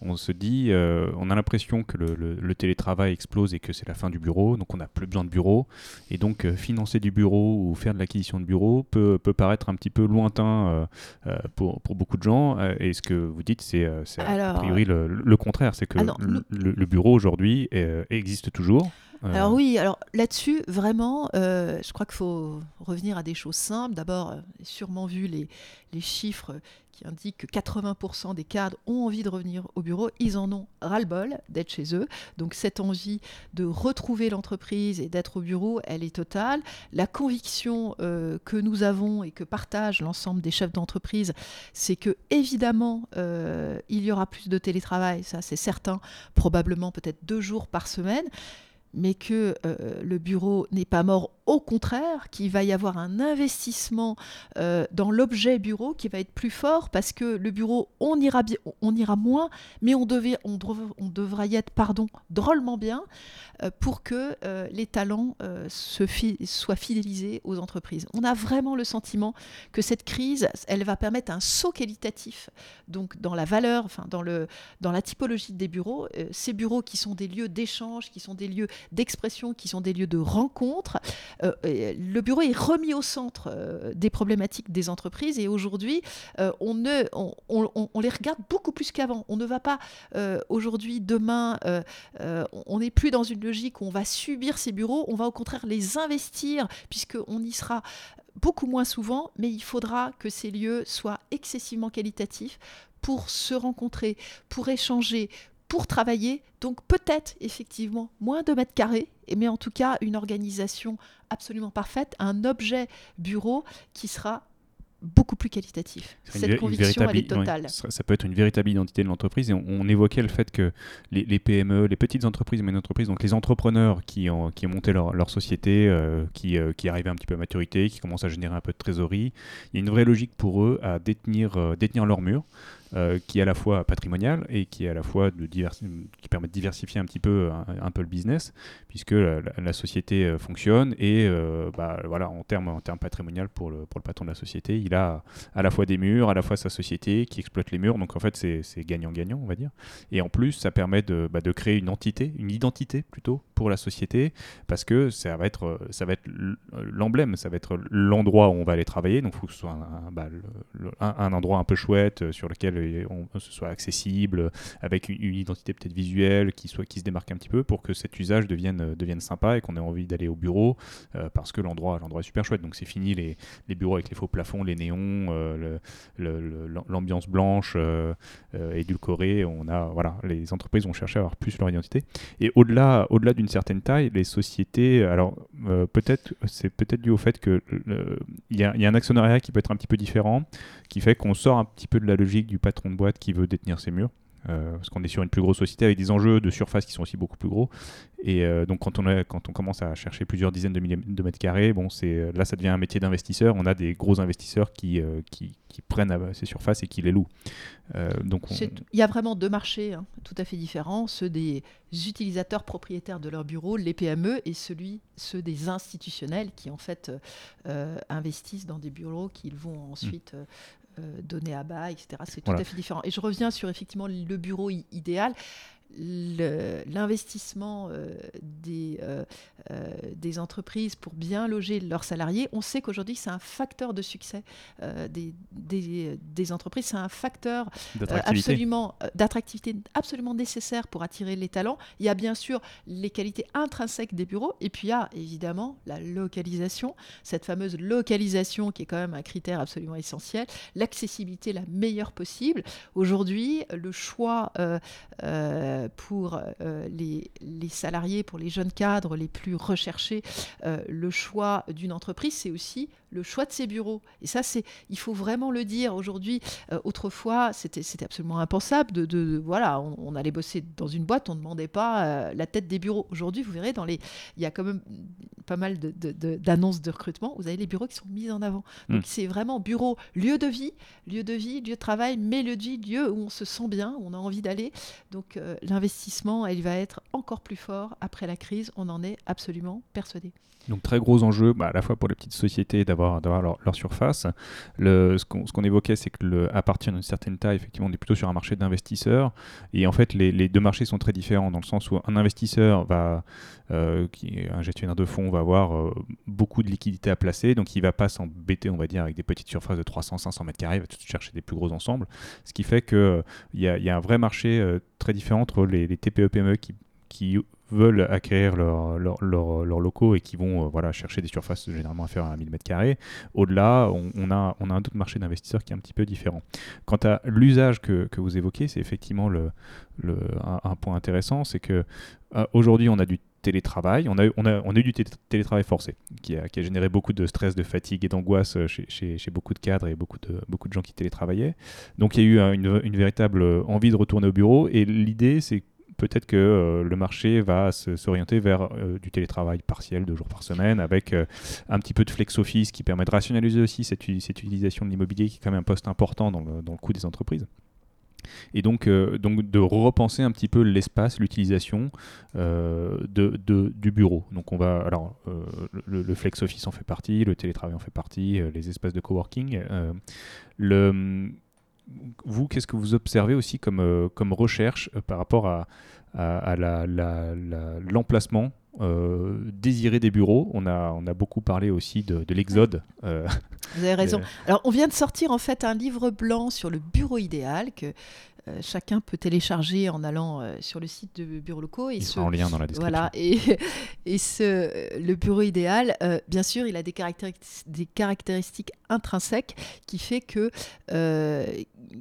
On se dit, on a l'impression que le, le, télétravail explose et que c'est la fin du bureau, donc on n'a plus besoin de bureau, et donc financer du bureau ou faire de l'acquisition de bureau peut, peut, paraître un petit peu lointain euh, euh, pour, pour, beaucoup de gens. Euh, et ce que vous dites, c'est a priori le, le contraire. C'est que le, bureau aujourd'hui existe toujours.
Alors oui, alors là-dessus, vraiment, je crois qu'il faut revenir à des choses simples. D'abord, sûrement vu les, les chiffres qui indiquent que 80% des cadres ont envie de revenir au bureau, ils en ont ras-le-bol d'être chez eux. Donc cette envie de retrouver l'entreprise et d'être au bureau, elle est totale. La conviction euh, que nous avons et que partagent l'ensemble des chefs d'entreprise, c'est que évidemment, euh, il y aura plus de télétravail, ça c'est certain, probablement peut-être deux jours par semaine mais que euh, le bureau n'est pas mort au contraire, qu'il va y avoir un investissement euh, dans l'objet bureau qui va être plus fort parce que le bureau, on ira, moins, mais on, devait, devra y être pardon, drôlement bien euh, pour que euh, les talents soient fidélisés aux entreprises. On a vraiment le sentiment que cette crise, elle va permettre un saut qualitatif donc dans la valeur, dans, dans la typologie des bureaux. ces bureaux qui sont des lieux d'échange, qui sont des lieux d'expression, qui sont des lieux de rencontre, euh, le bureau est remis au centre euh, des problématiques des entreprises et aujourd'hui, euh, on, on, les regarde beaucoup plus qu'avant. On ne va pas aujourd'hui, demain, on n'est plus dans une logique où on va subir ces bureaux, on va au contraire les investir puisqu'on y sera beaucoup moins souvent, mais il faudra que ces lieux soient excessivement qualitatifs pour se rencontrer, pour échanger, pour travailler. Donc peut-être effectivement moins de mètres carrés, mais en tout cas une organisation absolument parfaite, un objet bureau qui sera beaucoup plus qualitatif. Cette conviction, elle est totale.
ça, peut être une véritable identité de l'entreprise. Et on, évoquait le fait que les, PME, les petites entreprises, mais entreprises, donc les entrepreneurs qui ont, qui ont monté leur, leur société, euh, qui, euh, qui arrivaient un petit peu à maturité, qui commencent à générer un peu de trésorerie, il y a une vraie logique pour eux à détenir, euh, détenir leur mur. Euh, qui est à la fois patrimonial et qui à la fois qui permet de diversifier un petit peu un, peu le business, puisque la, société euh, fonctionne et euh, bah, voilà, en termes en termes patrimonial pour le, pour le patron de la société, il a à la fois des murs, à la fois sa société qui exploite les murs, donc en fait c'est gagnant-gagnant, on va dire. Et en plus, ça permet de, bah, de créer une entité, une identité plutôt pour la société, parce que ça va être, ça va être l'emblème, ça va être l'endroit où on va aller travailler, donc il faut que ce soit un, bah, un endroit un peu chouette sur lequel on, ce soit accessible, avec une, identité peut-être visuelle qui, soit, qui se démarque un petit peu pour que cet usage devienne, euh, devienne sympa et qu'on ait envie d'aller au bureau euh, parce que l'endroit l'endroit est super chouette. Donc c'est fini les, les, bureaux avec les faux plafonds, les néons, euh, l'ambiance blanche édulcorée. On a, voilà, les entreprises vont chercher à avoir plus leur identité. Et au-delà au -delà d'une certaine taille, les sociétés, alors peut-être c'est peut-être dû au fait qu'il y, y a un actionnariat qui peut être un petit peu différent, qui fait qu'on sort un petit peu de la logique du patron de boîte qui veut détenir ses murs. Euh, parce qu'on est sur une plus grosse société avec des enjeux de surface qui sont aussi beaucoup plus gros. Et euh, donc quand on, quand on commence à chercher plusieurs dizaines de, mètres carrés, bon, c'est, là ça devient un métier d'investisseur. On a des gros investisseurs qui, euh, qui, qui, prennent ces surfaces et qui les louent.
donc Il y a vraiment deux marchés hein, tout à fait différents, ceux des utilisateurs propriétaires de leur bureau, les PME, et celui, ceux des institutionnels qui en fait investissent dans des bureaux qu'ils vont ensuite euh, donner à bas, etc. C'est tout à fait différent. Et je reviens sur effectivement le bureau idéal l'investissement euh, des, euh, euh, des entreprises pour bien loger leurs salariés, on sait qu'aujourd'hui c'est un facteur de succès des, des, des, entreprises, c'est un facteur absolument d'attractivité absolument nécessaire pour attirer les talents. Il y a bien sûr les qualités intrinsèques des bureaux et puis il y a évidemment la localisation, cette fameuse localisation qui est quand même un critère absolument essentiel, l'accessibilité la meilleure possible. Aujourd'hui, le choix euh, pour euh, les, salariés, pour les jeunes cadres les plus recherchés, euh, le choix d'une entreprise, c'est aussi le choix de ses bureaux. Et ça, c'est, il faut vraiment le dire. Aujourd'hui, autrefois, c'était, c'était absolument impensable. De, voilà, on, allait bosser dans une boîte, on ne demandait pas la tête des bureaux. Aujourd'hui, vous verrez, dans les, il y a quand même pas mal d'annonces de, recrutement. Vous avez les bureaux qui sont mis en avant. Donc, hmm. c'est vraiment bureau, lieu de vie, lieu de vie, lieu de travail, mais lieu de vie, lieu où on se sent bien, où on a envie d'aller. Donc, l'investissement, il va être encore plus fort après la crise. On en est absolument persuadé.
Donc très gros enjeu, bah, à la fois pour les petites sociétés d'avoir leur, leur, surface. Le, ce qu'on évoquait, c'est que le, à partir d'une certaine taille, effectivement, on est plutôt sur un marché d'investisseurs. Et en fait, les, deux marchés sont très différents dans le sens où un investisseur va, euh, qui est un gestionnaire de fonds, va avoir euh, beaucoup de liquidités à placer, donc il va pas s'embêter, on va dire, avec des petites surfaces de 300-500 mètres carrés, il va tout chercher des plus gros ensembles. Ce qui fait qu'il euh, y, a, y, a un vrai marché très différent entre les, TPE-PME qui qui veulent acquérir leurs locaux et qui vont voilà, chercher des surfaces généralement inférieures à 1000 m2, au-delà, on, a, on a un autre marché d'investisseurs qui est un petit peu différent. Quant à l'usage que, que, vous évoquez, c'est effectivement le, le, un, point intéressant, c'est que aujourd'hui on a du télétravail. On a, on a, on a eu du télétravail forcé, qui a, qui a, généré beaucoup de stress, de fatigue et d'angoisse chez, chez, chez, beaucoup de cadres et beaucoup de, beaucoup de gens qui télétravaillaient. Donc il y a eu une, une véritable envie de retourner au bureau. Et l'idée, c'est peut-être que euh, le marché va s'orienter vers euh, du télétravail partiel, deux jours par semaine, avec euh, un petit peu de flex office qui permet de rationaliser aussi cette, utilisation de l'immobilier qui est quand même un poste important dans le, le coût des entreprises. Et donc, de repenser un petit peu l'espace, l'utilisation du bureau. Donc on va, alors le, flex office en fait partie, le télétravail en fait partie, les espaces de coworking. le vous, qu'est-ce que vous observez aussi comme, euh, comme recherche euh, par rapport à, à, l'emplacement euh, désiré des bureaux? On a, on a beaucoup parlé aussi de, l'exode.
vous avez raison. Alors, on vient de sortir en fait un livre blanc sur le bureau idéal que chacun peut télécharger en allant sur le site de Bureau Locaux.
Et il sera en lien dans la description.
Voilà, et, *laughs* et ce, le bureau idéal, bien sûr, il a des, des caractéristiques intrinsèques qui fait que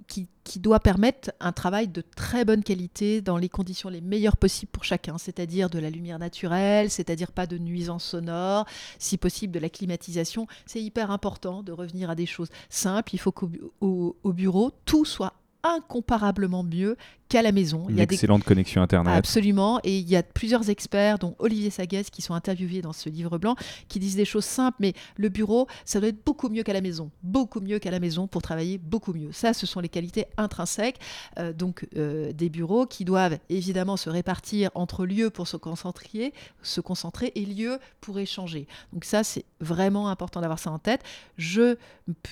qui, doit permettre un travail de très bonne qualité dans les conditions les meilleures possibles pour chacun, c'est-à-dire de la lumière naturelle, c'est-à-dire pas de nuisances sonores, si possible de la climatisation. C'est hyper important de revenir à des choses simples. Il faut qu'au bureau, tout soit incomparablement mieux qu'à la maison.
Une il y a excellente connexion Internet.
Absolument. Et il y a plusieurs experts, dont Olivier Sagues, qui sont interviewés dans ce livre blanc, qui disent des choses simples, mais le bureau, ça doit être beaucoup mieux qu'à la maison. Beaucoup mieux qu'à la maison pour travailler beaucoup mieux. Ça, ce sont les qualités intrinsèques. Euh, donc, euh, des bureaux qui doivent évidemment se répartir entre lieux pour se concentrer, se concentrer et lieux pour échanger. Donc, ça, c'est vraiment important d'avoir ça en tête. Je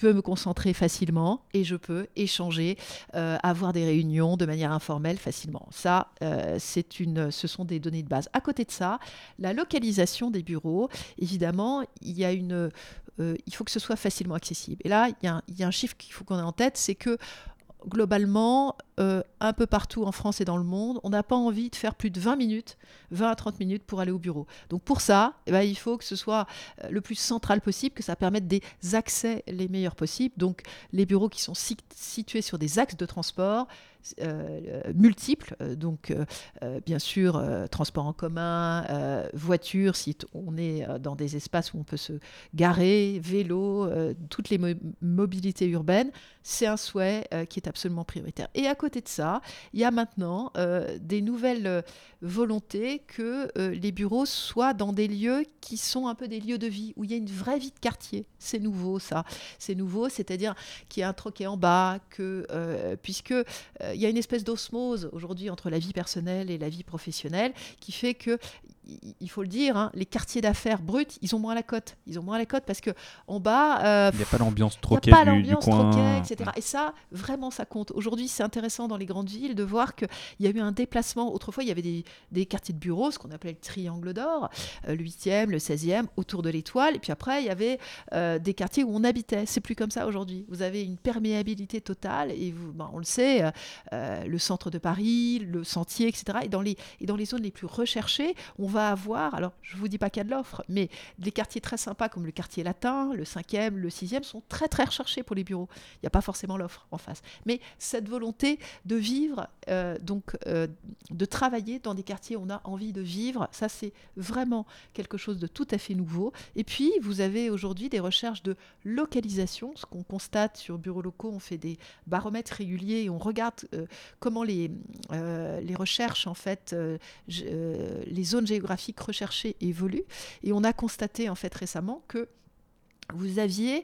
peux me concentrer facilement et je peux échanger, euh, avoir des réunions de manière informelle facilement. Ça, euh, une, ce sont des données de base. À côté de ça, la localisation des bureaux, évidemment, il y a une, euh, il faut que ce soit facilement accessible. Et là, il y a un, il y a un chiffre qu'il faut qu'on ait en tête, c'est que globalement, euh, un peu partout en France et dans le monde, on n'a pas envie de faire plus de 20 minutes, 20 à 30 minutes pour aller au bureau. Donc pour ça, eh ben, il faut que ce soit euh, le plus central possible, que ça permette des accès les meilleurs possibles. Donc les bureaux qui sont situés sur des axes de transport, euh, multiples, donc bien sûr transport en commun, voiture si on est dans des espaces où on peut se garer, vélo, toutes les mobilités urbaines, c'est un souhait qui est absolument prioritaire. Et à côté de ça, il y a maintenant euh, des nouvelles euh, volontés que euh, les bureaux soient dans des lieux qui sont un peu des lieux de vie, où il y a une vraie vie de quartier. C'est nouveau ça. C'est nouveau, c'est-à-dire qu'il y a un troquet en bas, que, puisque il y a une espèce d'osmose aujourd'hui entre la vie personnelle et la vie professionnelle, qui fait que il faut le dire, hein, les quartiers d'affaires bruts, ils ont moins la cote. Ils ont moins la cote parce que en bas,
il n'y a pas l'ambiance troquée du, du, coin.
etc. Et ça, vraiment, ça compte. Aujourd'hui, c'est intéressant dans les grandes villes de voir qu'il y a eu un déplacement. Autrefois, il y avait des, quartiers de bureaux, ce qu'on appelait le triangle d'or, euh, le 8e, le 16e, autour de l'étoile. Et puis après, il y avait euh, des quartiers où on habitait. C'est plus comme ça aujourd'hui. Vous avez une perméabilité totale. Et vous, ben, on le sait, euh, le centre de Paris, le sentier, etc. Et dans les, et dans les zones les plus recherchées, on va avoir, alors je ne vous dis pas qu'il y a de l'offre, mais des quartiers très sympas comme le quartier latin, le 5e, le 6e sont très très recherchés pour les bureaux. Il n'y a pas forcément l'offre en face. Mais cette volonté de vivre, euh, donc euh, de travailler dans des quartiers où on a envie de vivre, ça c'est vraiment quelque chose de tout à fait nouveau. Et puis vous avez aujourd'hui des recherches de localisation, ce qu'on constate sur bureaux locaux, on fait des baromètres réguliers et on regarde euh, comment les, les recherches en fait, les zones géographiques recherchées évoluent. Et on a constaté en fait récemment que vous aviez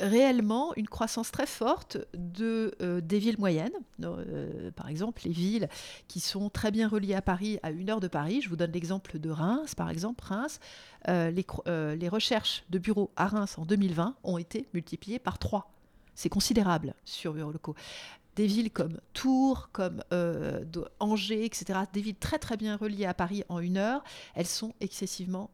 réellement une croissance très forte de, euh, des villes moyennes. Euh, par exemple, les villes qui sont très bien reliées à Paris, à une heure de Paris. Je vous donne l'exemple de Reims, par exemple. Reims, euh, les, les, recherches de bureaux à Reims en 2020 ont été multipliées par trois. C'est considérable sur bureaux locaux des villes comme Tours, comme euh, Angers, etc., des villes très très bien reliées à Paris en une heure, elles sont excessivement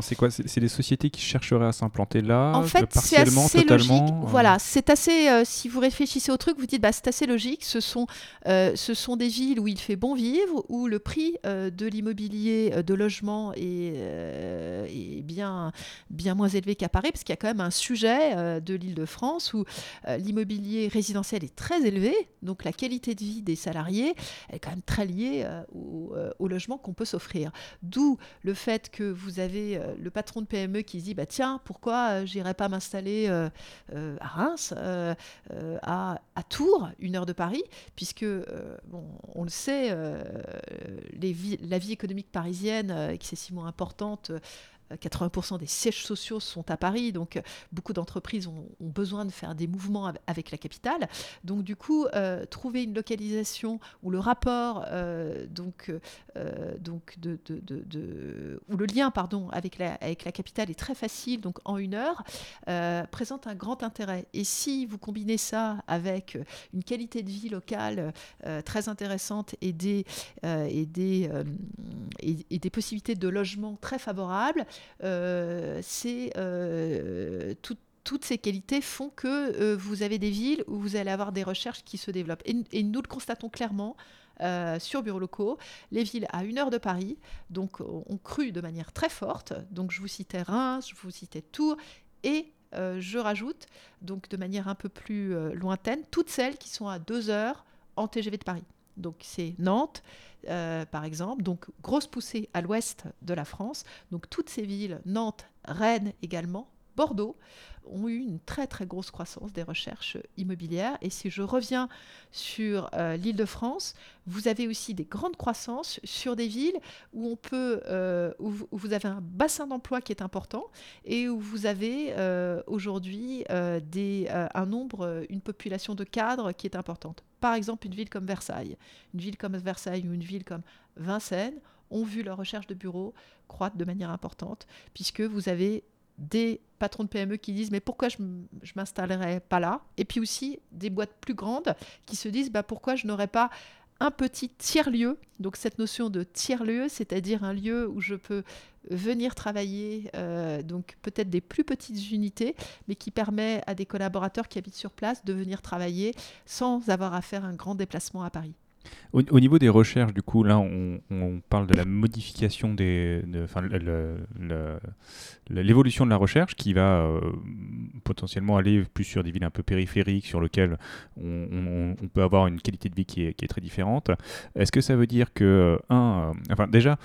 C'est quoi? C'est des sociétés qui chercheraient à s'implanter là
En fait, c'est assez logique. Voilà, c'est assez. si vous réfléchissez au truc, vous dites bah, c'est assez logique. Ce sont, ce sont des villes où il fait bon vivre, où le prix de l'immobilier de logement est, est bien, bien moins élevé qu'à Paris, parce qu'il y a quand même un sujet de l'île de France où l'immobilier résidentiel est très élevé, donc la qualité de vie des salariés est quand même très liée euh, euh, au, logement qu'on peut s'offrir. D'où le fait que vous avez euh, le patron de PME qui dit bah tiens pourquoi j'irai pas m'installer à Reims, à, Tours, une heure de Paris, puisque bon on le sait, la vie économique parisienne excessivement importante 80% des sièges sociaux sont à Paris, donc euh, beaucoup d'entreprises ont, besoin de faire des mouvements avec la capitale. Donc du coup, euh, trouver une localisation où le rapport, euh, donc, donc de, de, où le lien pardon, avec, la, avec la capitale est très facile, donc en une heure, présente un grand intérêt. Et si vous combinez ça avec une qualité de vie locale très intéressante et des, et, des, possibilités de logement très favorables, euh, c'est euh, toutes ces qualités font que euh, vous avez des villes où vous allez avoir des recherches qui se développent. Et, nous le constatons clairement sur bureaux locaux. Les villes à une heure de Paris donc, ont cru de manière très forte. Donc je vous citais Reims, je vous citais Tours. Et je rajoute, donc de manière un peu plus lointaine, toutes celles qui sont à deux heures en TGV de Paris. Donc c'est Nantes, euh, par exemple. Donc, grosse poussée à l'ouest de la France. Donc, toutes ces villes, Nantes, Rennes également, Bordeaux, ont eu une très très grosse croissance des recherches immobilières. Et si je reviens sur euh, l'île de France, vous avez aussi des grandes croissances sur des villes où on peut, euh, où, vous avez un bassin d'emploi qui est important et où vous avez aujourd'hui des, un nombre, une population de cadres qui est importante. Par exemple, une ville comme Versailles, une ville comme Versailles ou une ville comme Vincennes ont vu leur recherche de bureaux croître de manière importante puisque vous avez des patrons de PME qui disent mais pourquoi je ne m'installerai pas là? Et puis aussi des boîtes plus grandes qui se disent bah, pourquoi je n'aurais pas un petit tiers-lieu? Donc cette notion de tiers-lieu, c'est-à-dire un lieu où je peux venir travailler, euh, donc peut-être des plus petites unités, mais qui permet à des collaborateurs qui habitent sur place de venir travailler sans avoir à faire un grand déplacement à Paris.
Au, niveau des recherches, du coup, là, on, parle de la modification des, l'évolution de la recherche qui va euh, potentiellement aller plus sur des villes un peu périphériques, sur lesquelles on, peut avoir une qualité de vie qui est, très différente. Est-ce que ça veut dire que, un, euh, enfin, déjà,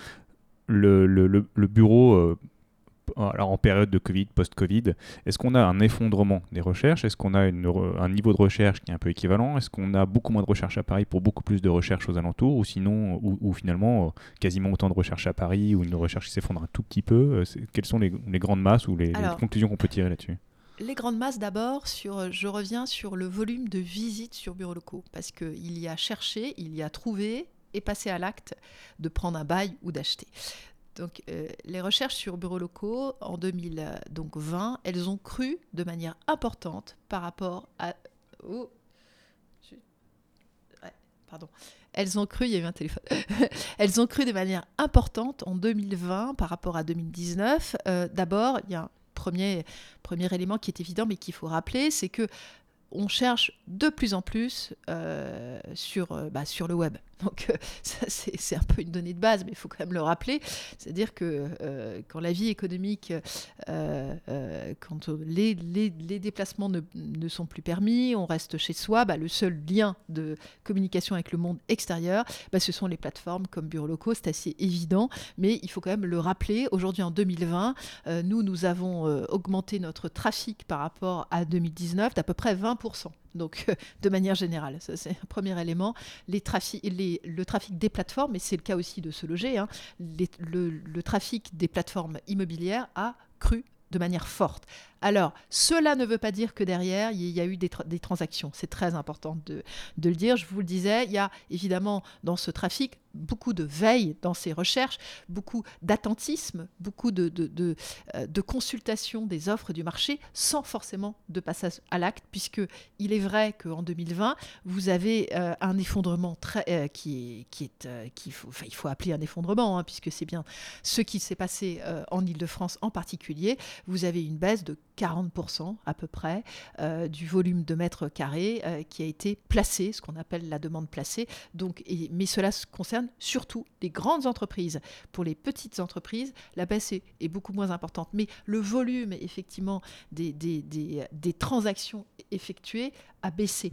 le, le bureau euh, alors en période de Covid, post-Covid, est-ce qu'on a un effondrement des recherches? Est-ce qu'on a un niveau de recherche qui est un peu équivalent? Est-ce qu'on a beaucoup moins de recherches à Paris pour beaucoup plus de recherches aux alentours? Ou sinon, ou, finalement, euh, quasiment autant de recherches à Paris ou une recherche qui s'effondre un tout petit peu? Euh, Quelles sont les, grandes masses ou les, conclusions qu'on peut tirer là-dessus?
les grandes masses d'abord, sur, je reviens sur le volume de visites sur bureaux locaux, parce qu'il y a cherché, il y a trouvé et passé à l'acte de prendre un bail ou d'acheter. Donc, euh, les recherches sur bureaux locaux en 2020, elles ont cru de manière importante par rapport à. Oh, pardon. Elles ont cru, il y a eu un téléphone. *laughs* elles ont cru de manière importante en 2020 par rapport à 2019. Euh, d'abord, il y a un premier, premier élément qui est évident, mais qu'il faut rappeler, c'est que on cherche de plus en plus euh, sur, bah, sur le web. Donc euh, *laughs* c'est un peu une donnée de base, mais il faut quand même le rappeler. C'est-à-dire que euh, quand la vie économique, euh, quand les, déplacements ne, ne, sont plus permis, on reste chez soi, bah, le seul lien de communication avec le monde extérieur, bah, ce sont les plateformes comme Bureau Locaux, c'est assez évident, mais il faut quand même le rappeler. Aujourd'hui, en 2020, nous, nous avons augmenté notre trafic par rapport à 2019 d'à peu près 20%. Donc, de manière générale, ça c'est un premier élément. Le trafic des plateformes, et c'est le cas aussi de se loger, hein, le, trafic des plateformes immobilières a cru de manière forte. Alors, cela ne veut pas dire que derrière, il y a eu des, transactions. C'est très important de, le dire. Je vous le disais, il y a évidemment dans ce trafic beaucoup de veille dans ces recherches, beaucoup d'attentisme, beaucoup de, de, euh, de, consultation des offres du marché sans forcément de passage à l'acte, puisque il est vrai qu'en 2020, vous avez euh, un effondrement très, euh, qui, qui est, qui faut, enfin, il faut appeler un effondrement, hein, puisque c'est bien ce qui s'est passé en Ile-de-France en particulier. Vous avez une baisse de 40% à peu près du volume de mètres carrés qui a été placé, ce qu'on appelle la demande placée. Donc, mais cela concerne surtout les grandes entreprises. Pour les petites entreprises, la baisse est, beaucoup moins importante. Mais le volume, effectivement, des, transactions effectuées a baissé.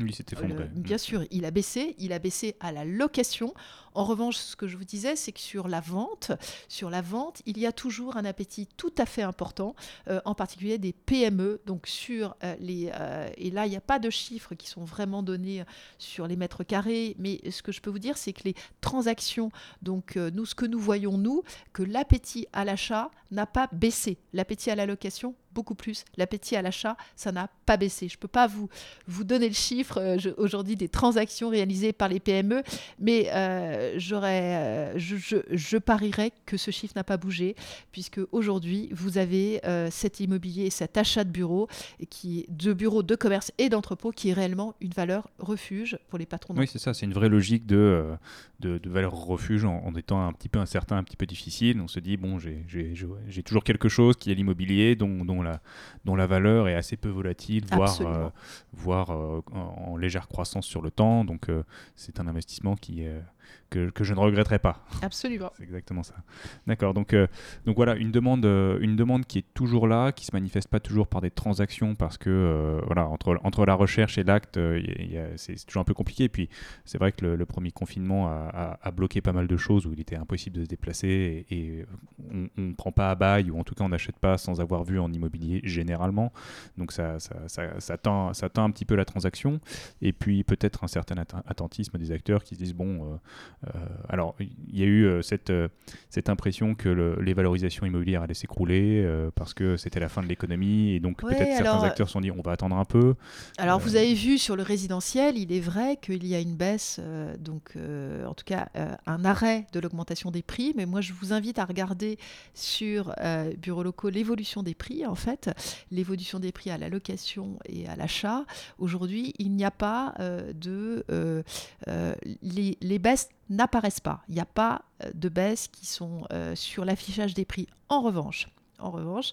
bien sûr, il a baissé. Il a baissé à la location. En revanche, ce que je vous disais, c'est que sur la vente, sur la vente, il y a toujours un appétit tout à fait important, euh, en particulier des PME. Donc sur euh, les euh, et là, il n'y a pas de chiffres qui sont vraiment donnés sur les mètres carrés, mais ce que je peux vous dire, c'est que les transactions, donc nous, ce que nous voyons nous, que l'appétit à l'achat n'a pas baissé. L'appétit à la location beaucoup plus. L'appétit à l'achat, ça n'a pas baissé. Je ne peux pas vous, vous donner le chiffre euh, aujourd'hui des transactions réalisées par les PME, mais euh, j'aurais, euh, je, je, parierais que ce chiffre n'a pas bougé, puisque aujourd'hui, vous avez cet immobilier, cet achat de bureaux, qui, de bureaux de commerce et d'entrepôts, qui est réellement une valeur refuge pour les patrons.
Oui, c'est ça, c'est une vraie logique de, de, valeur refuge en, étant un petit peu incertain, un petit peu difficile. On se dit, bon, j'ai toujours quelque chose qui est l'immobilier, dont, dont la, dont la valeur est assez peu volatile, voire, euh, voire euh, en, légère croissance sur le temps. Donc euh, c'est un investissement qui est que, je ne regretterai pas. *laughs*
Absolument.
C'est exactement ça. D'accord. Donc, euh, donc voilà, une demande, euh, une demande qui est toujours là, qui se manifeste pas toujours par des transactions, parce que euh, voilà, entre, entre la recherche et l'acte, c'est toujours un peu compliqué. Et puis, c'est vrai que le, premier confinement a, bloqué pas mal de choses où il était impossible de se déplacer et, on ne prend pas à bail, ou en tout cas on n'achète pas sans avoir vu en immobilier généralement. Donc ça, ça, ça, ça, tend, ça tend un petit peu la transaction. Et puis peut-être un certain attentisme des acteurs qui se disent, bon, alors, il y a eu euh, cette, euh, cette impression que les valorisations immobilières allaient s'écrouler parce que c'était la fin de l'économie et donc peut-être certains acteurs se sont dit on va attendre un peu.
Alors, vous avez vu sur le résidentiel, il est vrai qu'il y a une baisse, donc en tout cas un arrêt de l'augmentation des prix, mais moi je vous invite à regarder sur bureaux locaux l'évolution des prix en fait, l'évolution des prix à la location et à l'achat. Aujourd'hui, il n'y a pas de les, les baisses n'apparaissent pas. Il n'y a pas euh, de baisse qui sont euh, sur l'affichage des prix. En revanche, en revanche,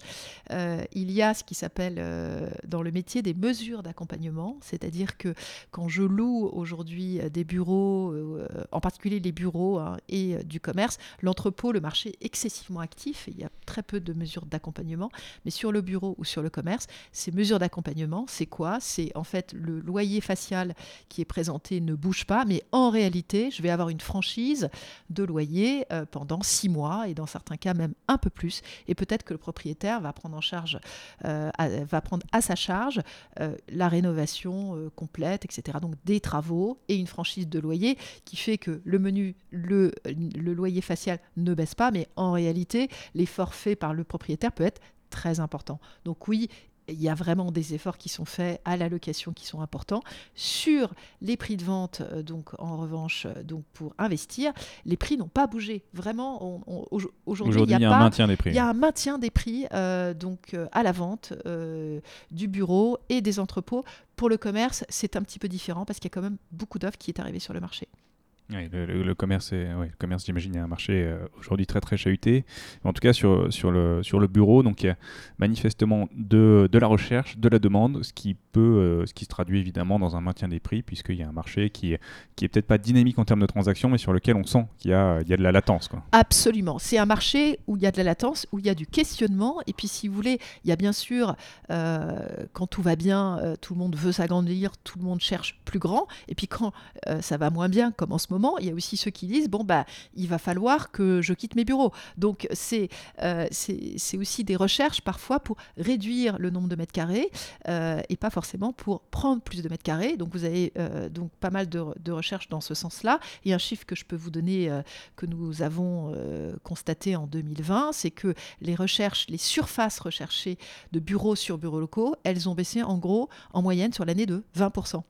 euh, il y a ce qui s'appelle euh, dans le métier des mesures d'accompagnement, c'est-à-dire que quand je loue aujourd'hui euh, des bureaux, en particulier les bureaux hein, et du commerce, l'entrepôt, le marché est excessivement actif, il y a très peu de mesures d'accompagnement, mais sur le bureau ou sur le commerce, ces mesures d'accompagnement, c'est quoi? C'est en fait le loyer facial qui est présenté ne bouge pas, mais en réalité, je vais avoir une franchise de loyer pendant six mois et dans certains cas même un peu plus, et peut-être que propriétaire va prendre en charge, euh, va prendre à sa charge euh, la rénovation euh, complète, etc. Donc des travaux et une franchise de loyer qui fait que le menu, le, le loyer facial ne baisse pas, mais en réalité, l'effort fait par le propriétaire peut être très important. Donc oui, il y a vraiment des efforts qui sont faits à la location qui sont importants. Sur les prix de vente, euh, donc en revanche, euh, donc pour investir, les prix n'ont pas bougé. Vraiment, aujourd'hui, il y a, un maintien des prix. Il y a un maintien des prix euh, donc à la vente du bureau et des entrepôts. Pour le commerce, c'est un petit peu différent parce qu'il y a quand même beaucoup d'offres qui est arrivé sur le marché.
Le, commerce, j'imagine, est un marché euh, aujourd'hui très très chahuté. En tout cas, sur, le, bureau, donc il y a manifestement de, la recherche, de la demande, ce qui peut, euh, ce qui se traduit évidemment dans un maintien des prix, puisqu'il y a un marché qui qui peut-être pas dynamique en termes de transactions, mais sur lequel on sent qu'il y a, de la latence.
Absolument. C'est un marché où il y a de la latence, où il y a du questionnement. Et puis, si vous voulez, il y a bien sûr, euh, quand tout va bien, tout le monde veut s'agrandir, tout le monde cherche plus grand. Et puis, quand ça va moins bien, comme en ce moment, il y a aussi ceux qui disent bon bah il va falloir que je quitte mes bureaux. Donc c'est euh, c'est aussi des recherches parfois pour réduire le nombre de mètres carrés euh, et pas forcément pour prendre plus de mètres carrés. Donc vous avez euh, donc pas mal de, de, recherches dans ce sens-là. Et un chiffre que je peux vous donner que nous avons constaté en 2020, c'est que les recherches, les surfaces recherchées de bureaux sur bureaux locaux, elles ont baissé en gros en moyenne sur l'année de 20%.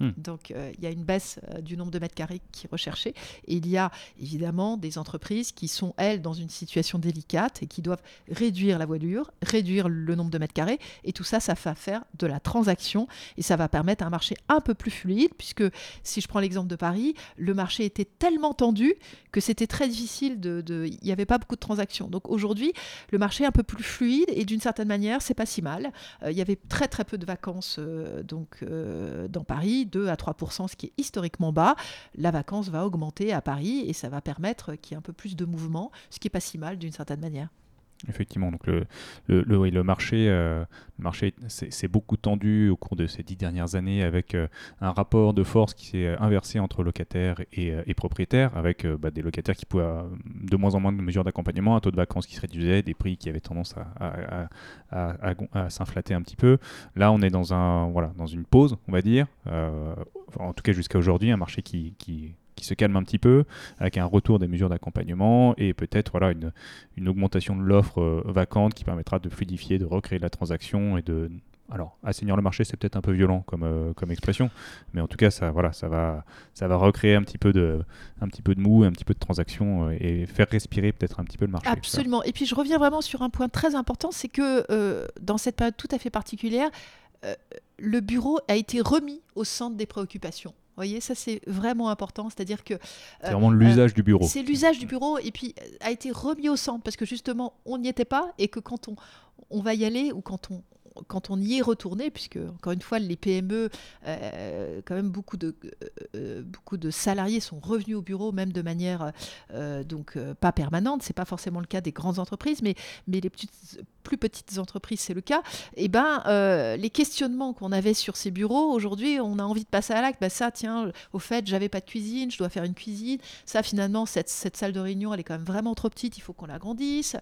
Hmm. Donc euh, il y a une baisse euh, du nombre de mètres carrés qui est recherchée. Et il y a évidemment des entreprises qui sont, elles, dans une situation délicate et qui doivent réduire la voilure, réduire le nombre de mètres carrés. Et tout ça, ça va faire de la transaction et ça va permettre un marché un peu plus fluide, puisque si je prends l'exemple de Paris, le marché était tellement tendu que c'était très difficile de... Il n'y avait pas beaucoup de transactions. Donc aujourd'hui, le marché est un peu plus fluide et d'une certaine manière, c'est pas si mal. Euh, il y avait très très peu de vacances donc, dans Paris 2 à 3% ce qui est historiquement bas, la vacance va augmenter à Paris et ça va permettre qu'il y ait un peu plus de mouvement, ce qui est pas si mal d'une certaine manière.
Effectivement, donc le, marché, euh, s'est beaucoup tendu au cours de ces dix dernières années avec euh, un rapport de force qui s'est inversé entre locataires et, euh, propriétaires, avec bah, des locataires qui pouvaient de moins en moins de mesures d'accompagnement, un taux de vacances qui se réduisait, des prix qui avaient tendance à, à, s'inflater un petit peu. Là, on est dans une pause, on va dire, en tout cas jusqu'à aujourd'hui, un marché qui, qui qui se calme un petit peu, avec un retour des mesures d'accompagnement et peut-être voilà, une, une augmentation de l'offre euh, vacante qui permettra de fluidifier, de recréer la transaction et de... Alors, assainir le marché, c'est peut-être un peu violent comme, euh, comme expression, mais en tout cas, ça, voilà, ça, va, ça va recréer un petit, peu de, un petit peu de mou, un petit peu de transaction euh, et faire respirer peut-être un petit peu le marché.
Absolument. Et puis, je reviens vraiment sur un point très important, c'est que dans cette période tout à fait particulière, le bureau a été remis au centre des préoccupations. Vous voyez, ça c'est vraiment important, c'est-à-dire que
c'est vraiment l'usage du bureau.
C'est l'usage du bureau et puis a été remis au centre parce que justement on n'y était pas et que quand on, on va y aller ou quand on, quand on y est retourné, puisque encore une fois, les PME, euh, quand même beaucoup de, euh, euh, beaucoup de salariés sont revenus au bureau, même de manière donc pas permanente. C'est pas forcément le cas des grandes entreprises, mais, mais les plus petites entreprises, c'est le cas. Et eh ben, les questionnements qu'on avait sur ces bureaux, aujourd'hui, on a envie de passer à l'acte. Ben ça, tiens, au fait, j'avais pas de cuisine, je dois faire une cuisine. Ça, finalement, cette, cette salle de réunion, elle est quand même vraiment trop petite. Il faut qu'on l'agrandisse.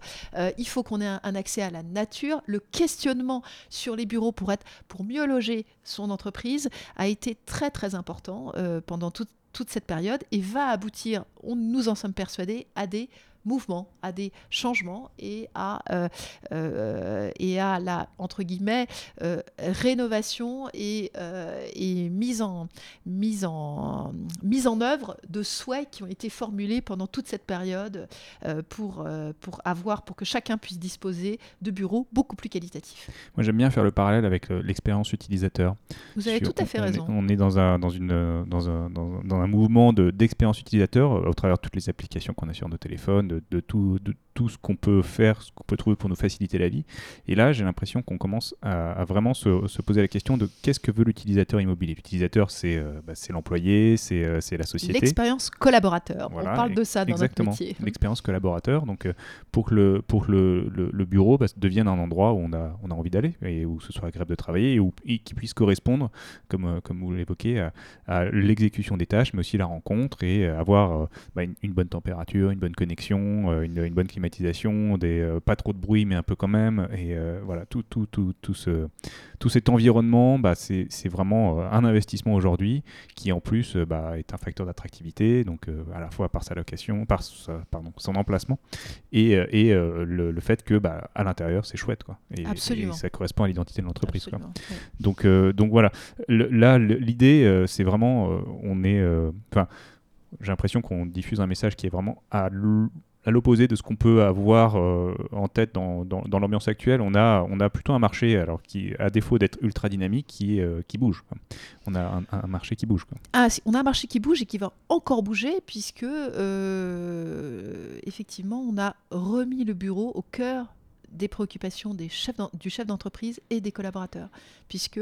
il faut qu'on ait un accès à la nature. Le questionnement sur les bureaux pour, être, pour mieux loger son entreprise a été très très important euh, pendant toute, toute cette période et va aboutir, on, nous en sommes persuadés, à des mouvement, à des changements et à, euh, euh, et à la entre guillemets euh, rénovation et, et, mise, en, mise, en, mise en œuvre de souhaits qui ont été formulés pendant toute cette période pour, pour avoir pour que chacun puisse disposer de bureaux beaucoup plus qualitatifs.
Moi j'aime bien faire le parallèle avec l'expérience utilisateur.
Vous avez tout à fait raison.
on est dans un, dans une, dans un, dans, un mouvement d'expérience utilisateur au travers de toutes les applications qu'on a sur nos téléphones, de, tout, de tout ce qu'on peut faire, ce qu'on peut trouver pour nous faciliter la vie. Et là, j'ai l'impression qu'on commence à, vraiment se, poser la question de qu'est-ce que veut l'utilisateur immobilier. L'utilisateur, c'est euh, bah, l'employé, euh, c'est la société.
L'expérience collaborateur. On parle de ça dans
exactement,
notre métier.
L'expérience collaborateur. Donc, euh, pour que le, pour le, le, bureau bah, devienne un endroit où on a, on a envie d'aller et où ce soit agréable de travailler et, où, qui puisse correspondre, comme, comme vous l'évoquez, à, l'exécution des tâches, mais aussi la rencontre et avoir bah, une, bonne température, une bonne connexion, une, une bonne climatisation des, euh, pas trop de bruit, mais un peu quand même. Et euh, voilà, tout, tout, tout, tout, ce, tout cet environnement, bah, c'est vraiment euh, un investissement aujourd'hui qui, en plus, bah, est un facteur d'attractivité, donc à la fois par sa location, par pardon, son emplacement, et, et le, fait que bah, à l'intérieur, c'est chouette. Quoi. Et, ça correspond à l'identité de l'entreprise. Donc, donc voilà, là, l'idée, c'est vraiment, on est. Enfin, j'ai l'impression qu'on diffuse un message qui est vraiment à l'opposé de ce qu'on peut avoir euh, en tête dans, l'ambiance actuelle, on a, plutôt un marché, alors qui, à défaut d'être ultra dynamique, qui, euh, bouge. On a un, marché qui bouge.
Ah, on a un marché qui bouge et qui va encore bouger, puisque euh, effectivement, on a remis le bureau au cœur des préoccupations du chef d'entreprise et des collaborateurs, puisque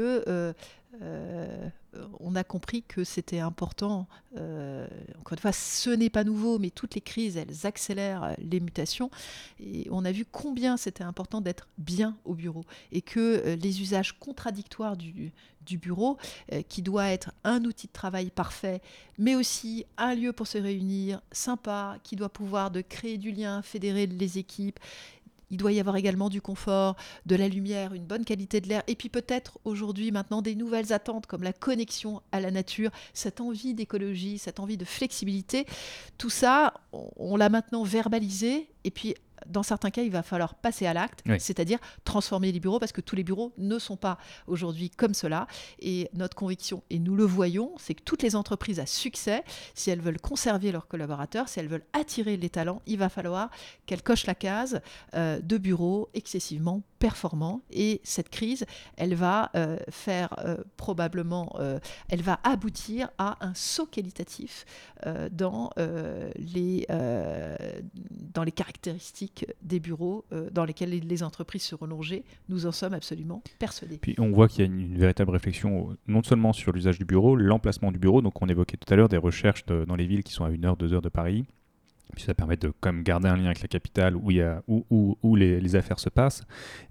on a compris que c'était important. Euh, encore une fois, ce n'est pas nouveau, mais toutes les crises, elles accélèrent les mutations. Et on a vu combien c'était important d'être bien au bureau et que euh, les usages contradictoires du, bureau, qui doit être un outil de travail parfait, mais aussi un lieu pour se réunir, sympa, qui doit pouvoir de créer du lien, fédérer les équipes, il doit y avoir également du confort, de la lumière, une bonne qualité de l'air, et puis peut-être aujourd'hui maintenant des nouvelles attentes comme la connexion à la nature, cette envie d'écologie, cette envie de flexibilité. Tout ça, on, l'a maintenant verbalisé, et puis dans certains cas, il va falloir passer à l'acte,
Oui.
c'est-à-dire transformer les bureaux, parce que tous les bureaux ne sont pas aujourd'hui comme cela. Et notre conviction, et nous le voyons, c'est que toutes les entreprises à succès, si elles veulent conserver leurs collaborateurs, si elles veulent attirer les talents, il va falloir qu'elles cochent la case euh, de bureaux excessivement performants. Et cette crise, elle va euh, faire euh, probablement, elle va aboutir à un saut qualitatif dans, les, dans les caractéristiques des bureaux euh, dans lesquels les, entreprises seront logées. Nous en sommes absolument persuadés.
Puis on voit qu'il y a une, véritable réflexion euh, non seulement sur l'usage du bureau, l'emplacement du bureau. Donc on évoquait tout à l'heure des recherches dans les villes qui sont à une heure, deux heures de Paris. Puis ça permet de quand même garder un lien avec la capitale où, y a, où, où- où les, affaires se passent.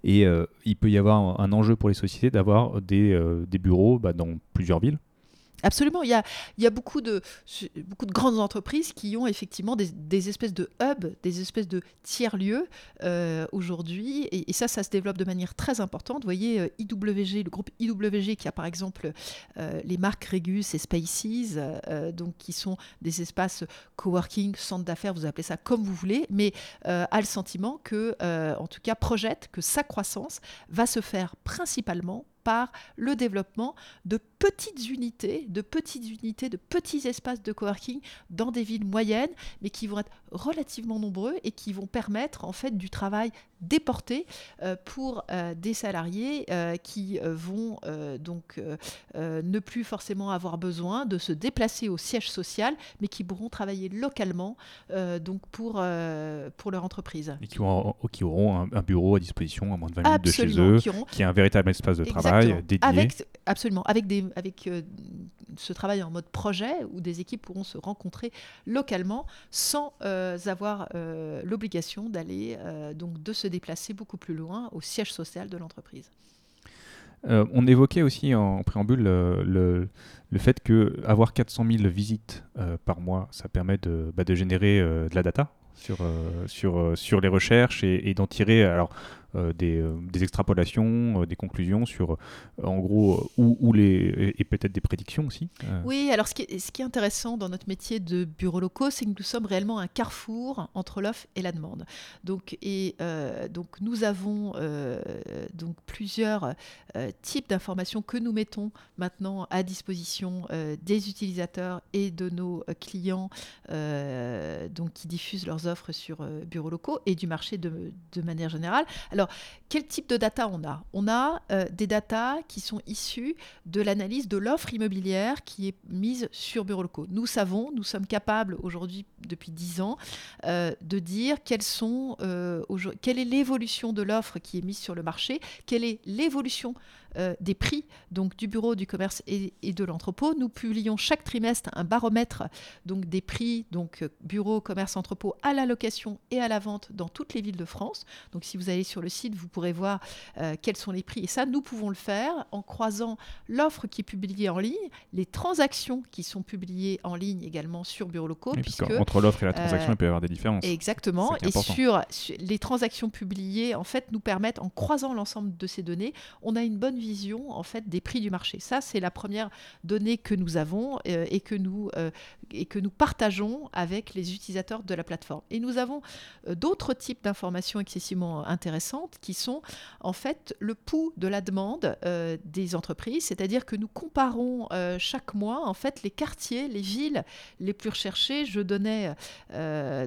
Et euh, il peut y avoir un, enjeu pour les sociétés d'avoir des, des bureaux bah, dans plusieurs villes.
Absolument, il y a, il y a beaucoup, de, beaucoup de grandes entreprises qui ont effectivement des, espèces de hubs, des espèces de tiers-lieux euh, aujourd'hui, et, ça, ça se développe de manière très importante. Vous voyez, euh, IWG, le groupe IWG qui a par exemple euh, les marques Regus et Spaces, donc qui sont des espaces coworking, centres d'affaires, vous appelez ça comme vous voulez, mais a le sentiment que, en tout cas, projette que sa croissance va se faire principalement par le développement de petites unités, de petites unités, de petits espaces de coworking dans des villes moyennes, mais qui vont être relativement nombreux et qui vont permettre en fait du travail déporté euh, pour euh, des salariés euh, qui vont donc ne plus forcément avoir besoin de se déplacer au siège social, mais qui pourront travailler localement donc pour, pour leur entreprise.
Et qui auront, qui auront un, un bureau à disposition à moins de 20 minutes de chez eux,
qui auront
qui a un véritable espace de travail
Exactement.
dédié.
Avec, absolument, avec, des, avec euh, ce travail en mode projet où des équipes pourront se rencontrer localement sans euh, avoir euh, l'obligation d'aller donc de se déplacer beaucoup plus loin au siège social de l'entreprise.
On évoquait aussi en préambule le, le fait que avoir 400 000 visites par mois, ça permet de, bah, de générer de la data sur, sur, sur les recherches et, et d'en tirer alors, des, euh, des extrapolations, euh, des conclusions sur euh, en gros euh, où, les et, peut-être des prédictions aussi. euh.
Oui, alors ce qui, est, intéressant dans notre métier de bureau locaux, c'est que nous sommes réellement un carrefour entre l'offre et la demande. Donc, et, euh, donc nous avons euh, donc plusieurs euh, types d'informations que nous mettons maintenant à disposition euh, des utilisateurs et de nos euh, clients euh, donc qui diffusent leurs offres sur euh, bureaux locaux et du marché de, de manière générale. Alors, quel type de data on a? On a euh, des data qui sont issues de l'analyse de l'offre immobilière qui est mise sur bureaux locaux. Nous savons, nous sommes capables aujourd'hui, depuis 10 ans, euh, de dire euh, quelle est l'évolution de l'offre qui est mise sur le marché, quelle est l'évolution euh, des prix donc du bureau du commerce et, et de l'entrepôt. Nous publions chaque trimestre un baromètre donc des prix donc euh, bureau, commerce, entrepôt à la location et à la vente dans toutes les villes de France. Donc si vous allez sur le site, vous pourrez voir euh, quels sont les prix. Et ça, nous pouvons le faire en croisant l'offre qui est publiée en ligne, les transactions qui sont publiées en ligne également sur bureaux locaux,
Oui,
puisque
entre l'offre et la transaction,
euh,
il peut y avoir des différences.
Exactement. Et sur les transactions publiées, en fait, nous permettent, en croisant l'ensemble de ces données, on a une bonne vision en fait des prix du marché. Ça, c'est la première donnée que nous avons euh, et que nous euh, et que nous partageons avec les utilisateurs de la plateforme. Et nous avons euh, d'autres types d'informations excessivement intéressantes qui sont en fait le pouls de la demande des entreprises, c'est-à-dire que nous comparons chaque mois en fait les quartiers, les villes les plus recherchées. Je donnais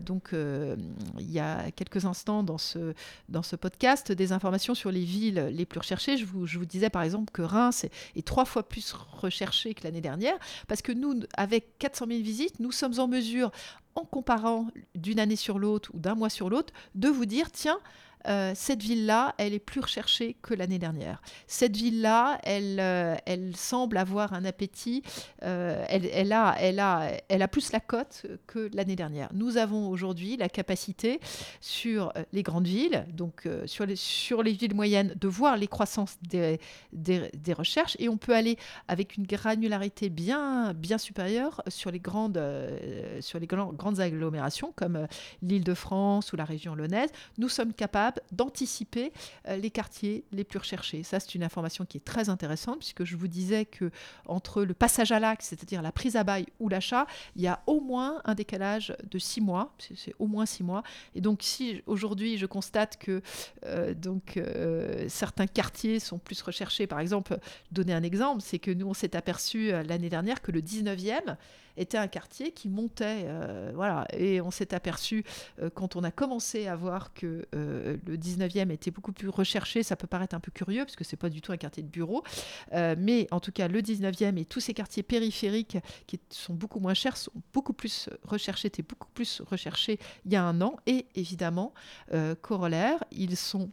donc il y a quelques instants dans ce, dans ce podcast des informations sur les villes les plus recherchées. Je vous, je vous disais par exemple que Reims est, trois fois plus recherché que l'année dernière parce que nous, avec 400 000 visites, nous sommes en mesure, en comparant d'une année sur l'autre ou d'un mois sur l'autre, de vous dire tiens, euh, cette ville-là, elle est plus recherchée que l'année dernière. Cette ville-là, elle, euh, elle semble avoir un appétit, euh, elle, elle a, elle, a, elle a plus la cote que l'année dernière. Nous avons aujourd'hui la capacité sur les grandes villes, donc sur, les, sur les villes moyennes, de voir les croissances des, des, recherches et on peut aller avec une granularité bien, bien supérieure sur les grandes, sur les grandes, agglomérations comme l'Île-de-France ou la région lyonnaise. Nous sommes capables d'anticiper euh, les quartiers les plus recherchés. Ça, c'est une information qui est très intéressante puisque je vous disais que entre le passage à l'acte, c'est-à-dire la prise à bail ou l'achat, il y a au moins un décalage de six mois. C'est au moins six mois. Et donc, si aujourd'hui je constate que euh, donc euh, certains quartiers sont plus recherchés, par exemple, donner un exemple, c'est que nous on s'est aperçu l'année dernière que le 19e était un quartier qui montait. Euh, voilà. Et on s'est aperçu, euh, quand on a commencé à voir que euh, le 19e était beaucoup plus recherché, ça peut paraître un peu curieux, parce que c'est pas du tout un quartier de bureau, mais en tout cas, le 19e et tous ces quartiers périphériques qui sont beaucoup moins chers sont beaucoup plus recherchés, étaient beaucoup plus recherchés il y a un an. Et évidemment, corollaire, ils sont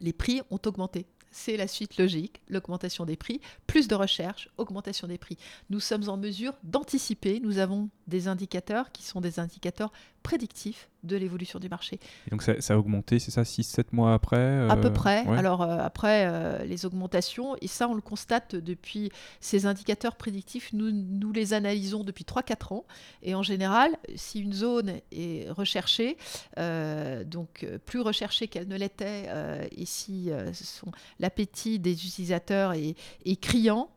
les prix ont augmenté c'est la suite logique, l'augmentation des prix, plus de recherche, augmentation des prix. Nous sommes en mesure d'anticiper, nous avons des indicateurs qui sont des indicateurs prédictifs de l'évolution du marché.
Et donc ça, a augmenté, c'est ça, 6-7 mois après
euh, À peu près. Alors euh, après, euh, les augmentations, et ça on le constate depuis ces indicateurs prédictifs, nous, nous les analysons depuis 3-4 ans. Et en général, si une zone est recherchée, donc plus recherchée qu'elle ne l'était, et si l'appétit des utilisateurs est, est criant,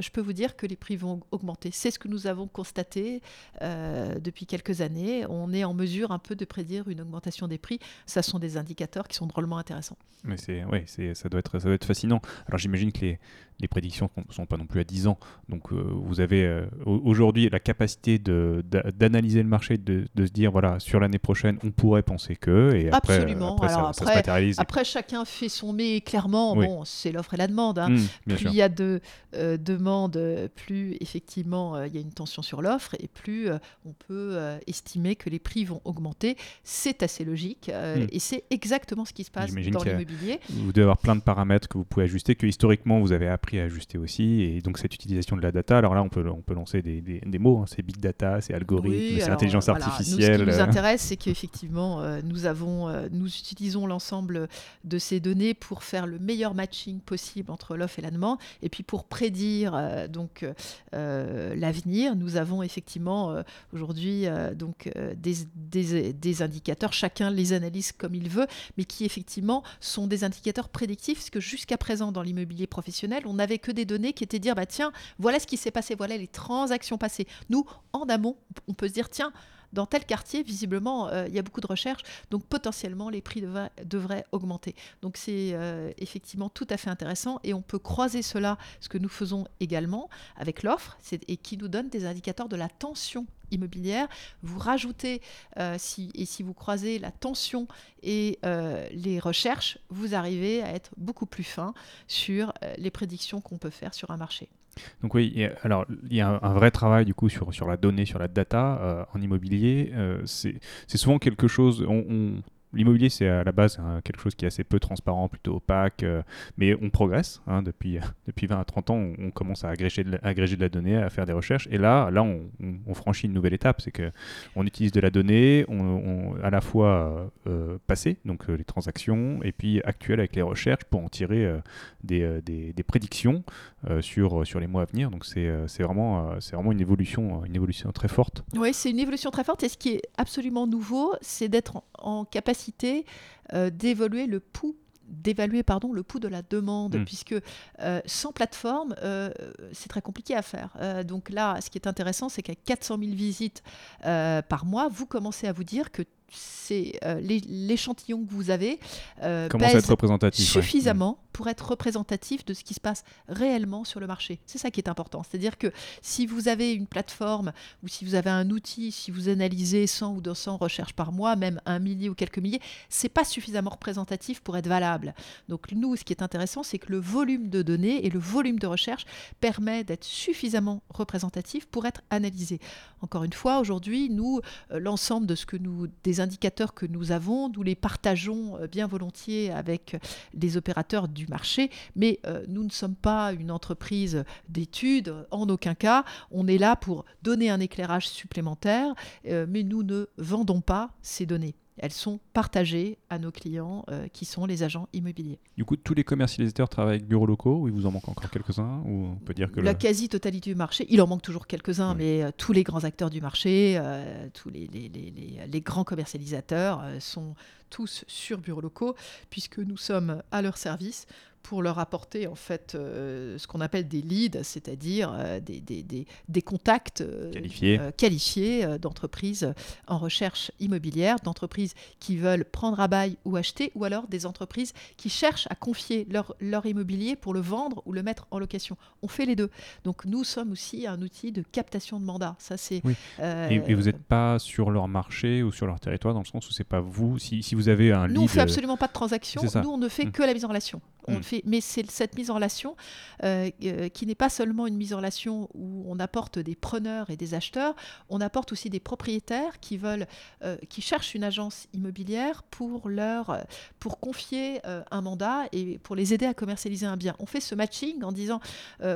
je peux vous dire que les prix vont augmenter. C'est ce que nous avons constaté euh, depuis quelques années. On est en mesure un peu de prédire une augmentation des prix. Ça sont des indicateurs qui sont drôlement intéressants.
Mais c'est, ouais, c'est, ça doit être, ça doit être fascinant. Alors j'imagine que les, les prédictions ne sont pas non plus à 10 ans. Donc euh, vous avez euh, aujourd'hui la capacité de, d'analyser le marché, de, de, se dire, voilà, sur l'année prochaine, on pourrait penser que.
Et après, Absolument. Après, ça, se matérialise. Après, chacun fait son mais clairement, bon, c'est l'offre et la demande. Hein. Mmh, plus il y a de euh, demandes, plus effectivement il y a une tension sur l'offre et plus on peut estimer que les prix vont augmenter. C'est assez logique mmh. et c'est exactement ce qui se passe dans l'immobilier.
Vous devez avoir plein de paramètres que vous pouvez ajuster, que historiquement vous avez appris à ajuster aussi. Et donc cette utilisation de la data, alors là on peut, on peut lancer des, des, mots, hein. c'est big data, c'est algorithme, c'est intelligence artificielle.
ce qui nous intéresse, c'est qu'effectivement euh, nous, avons, euh, nous utilisons l'ensemble de ces données pour faire le meilleur matching possible entre l'offre et la demande. Et puis pour prédire euh, donc l'avenir, nous avons effectivement aujourd'hui donc des indicateurs, chacun les analyse comme il veut, mais qui effectivement sont des indicateurs prédictifs, parce que jusqu'à présent dans l'immobilier professionnel, on n'avait que des données qui étaient dire, bah tiens, voilà ce qui s'est passé, voilà les transactions passées. Nous, en amont, on peut se dire, tiens, dans tel quartier, visiblement, euh, il y a beaucoup de recherches, donc potentiellement les prix devraient augmenter. Donc c'est euh, effectivement tout à fait intéressant et on peut croiser cela, ce que nous faisons également avec l'offre, et qui nous donne des indicateurs de la tension immobilière. Vous rajoutez, euh, si, et si vous croisez la tension et les recherches, vous arrivez à être beaucoup plus fin sur les prédictions qu'on peut faire sur un marché.
Donc oui, alors il y a un, vrai travail du coup sur, sur la donnée, sur la data euh, en immobilier. Euh, c'est souvent quelque chose, on, L'immobilier, c'est à la base quelque chose qui est assez peu transparent, plutôt opaque, euh, mais on progresse. Hein, depuis, *laughs* depuis 20 à 30 ans, on, commence à agréger de, la donnée, à faire des recherches. Et là, là on, franchit une nouvelle étape. C'est qu'on utilise de la donnée, on, à la fois euh, passée, donc euh, les transactions, et puis actuelle avec les recherches pour en tirer des, prédictions sur, les mois à venir. Donc c'est vraiment, c'est vraiment une, évolution, une évolution très forte.
Oui, c'est une évolution très forte. Et ce qui est absolument nouveau, c'est d'être en capacité euh, d'évaluer le pouls d'évaluer pardon le pouls de la demande mm. puisque euh, sans plateforme euh, c'est très compliqué à faire donc là ce qui est intéressant c'est qu'à 400 000 visites par mois vous commencez à vous dire que c'est l'échantillon que vous avez
pèse
suffisamment pour être représentatif de ce qui se passe réellement sur le marché. C'est ça qui est important. C'est-à-dire que si vous avez une plateforme ou si vous avez un outil, si vous analysez 100 ou 200 recherches par mois, même un millier ou quelques milliers, c'est pas suffisamment représentatif pour être valable. Donc nous, ce qui est intéressant, c'est que le volume de données et le volume de recherche permet d'être suffisamment représentatif pour être analysé. Encore une fois, aujourd'hui, nous, euh, l'ensemble de ce que nous, des indicateurs que nous avons, nous les partageons euh, bien volontiers avec les opérateurs du marché, mais euh, nous ne sommes pas une entreprise d'études, en aucun cas. On est là pour donner un éclairage supplémentaire, euh, mais nous ne vendons pas ces données. Elles sont partagées à nos clients euh, qui sont les agents immobiliers.
Du coup, tous les commercialisateurs travaillent avec bureaux locaux ou il vous en manque encore quelques-uns ou on peut dire que
La
le-
quasi-totalité du marché, il en manque toujours quelques-uns,
Oui.
mais euh, tous les grands acteurs du marché, euh, tous les, les- les- les- les grands commercialisateurs sont tous sur bureaux locaux puisque nous sommes à leur service pour leur apporter en fait euh, ce qu'on appelle des leads, c'est-à-dire euh, des, des- des- des contacts euh,
Qualifiés.
qualifiés, d'entreprises en recherche immobilière, d'entreprises qui veulent prendre à bail ou acheter, ou alors des entreprises qui cherchent à confier leur, leur immobilier pour le vendre ou le mettre en location. On fait les deux. Donc nous sommes aussi un outil de captation de mandat. Ça c'est.
Oui. Et, et vous n'êtes pas sur leur marché ou sur leur territoire dans le sens où c'est pas vous. Si, si vous avez un
Nous, on
lead,
fait
euh,
absolument pas de transaction. Nous, on ne fait
Mm.
que la mise en relation. On le mais c'est cette mise en relation euh, euh, qui n'est pas seulement une mise en relation où on apporte des preneurs et des acheteurs. On apporte aussi des propriétaires qui veulent, euh, qui cherchent une agence immobilière pour leur, pour confier un mandat et pour les aider à commercialiser un bien. On fait ce matching en disant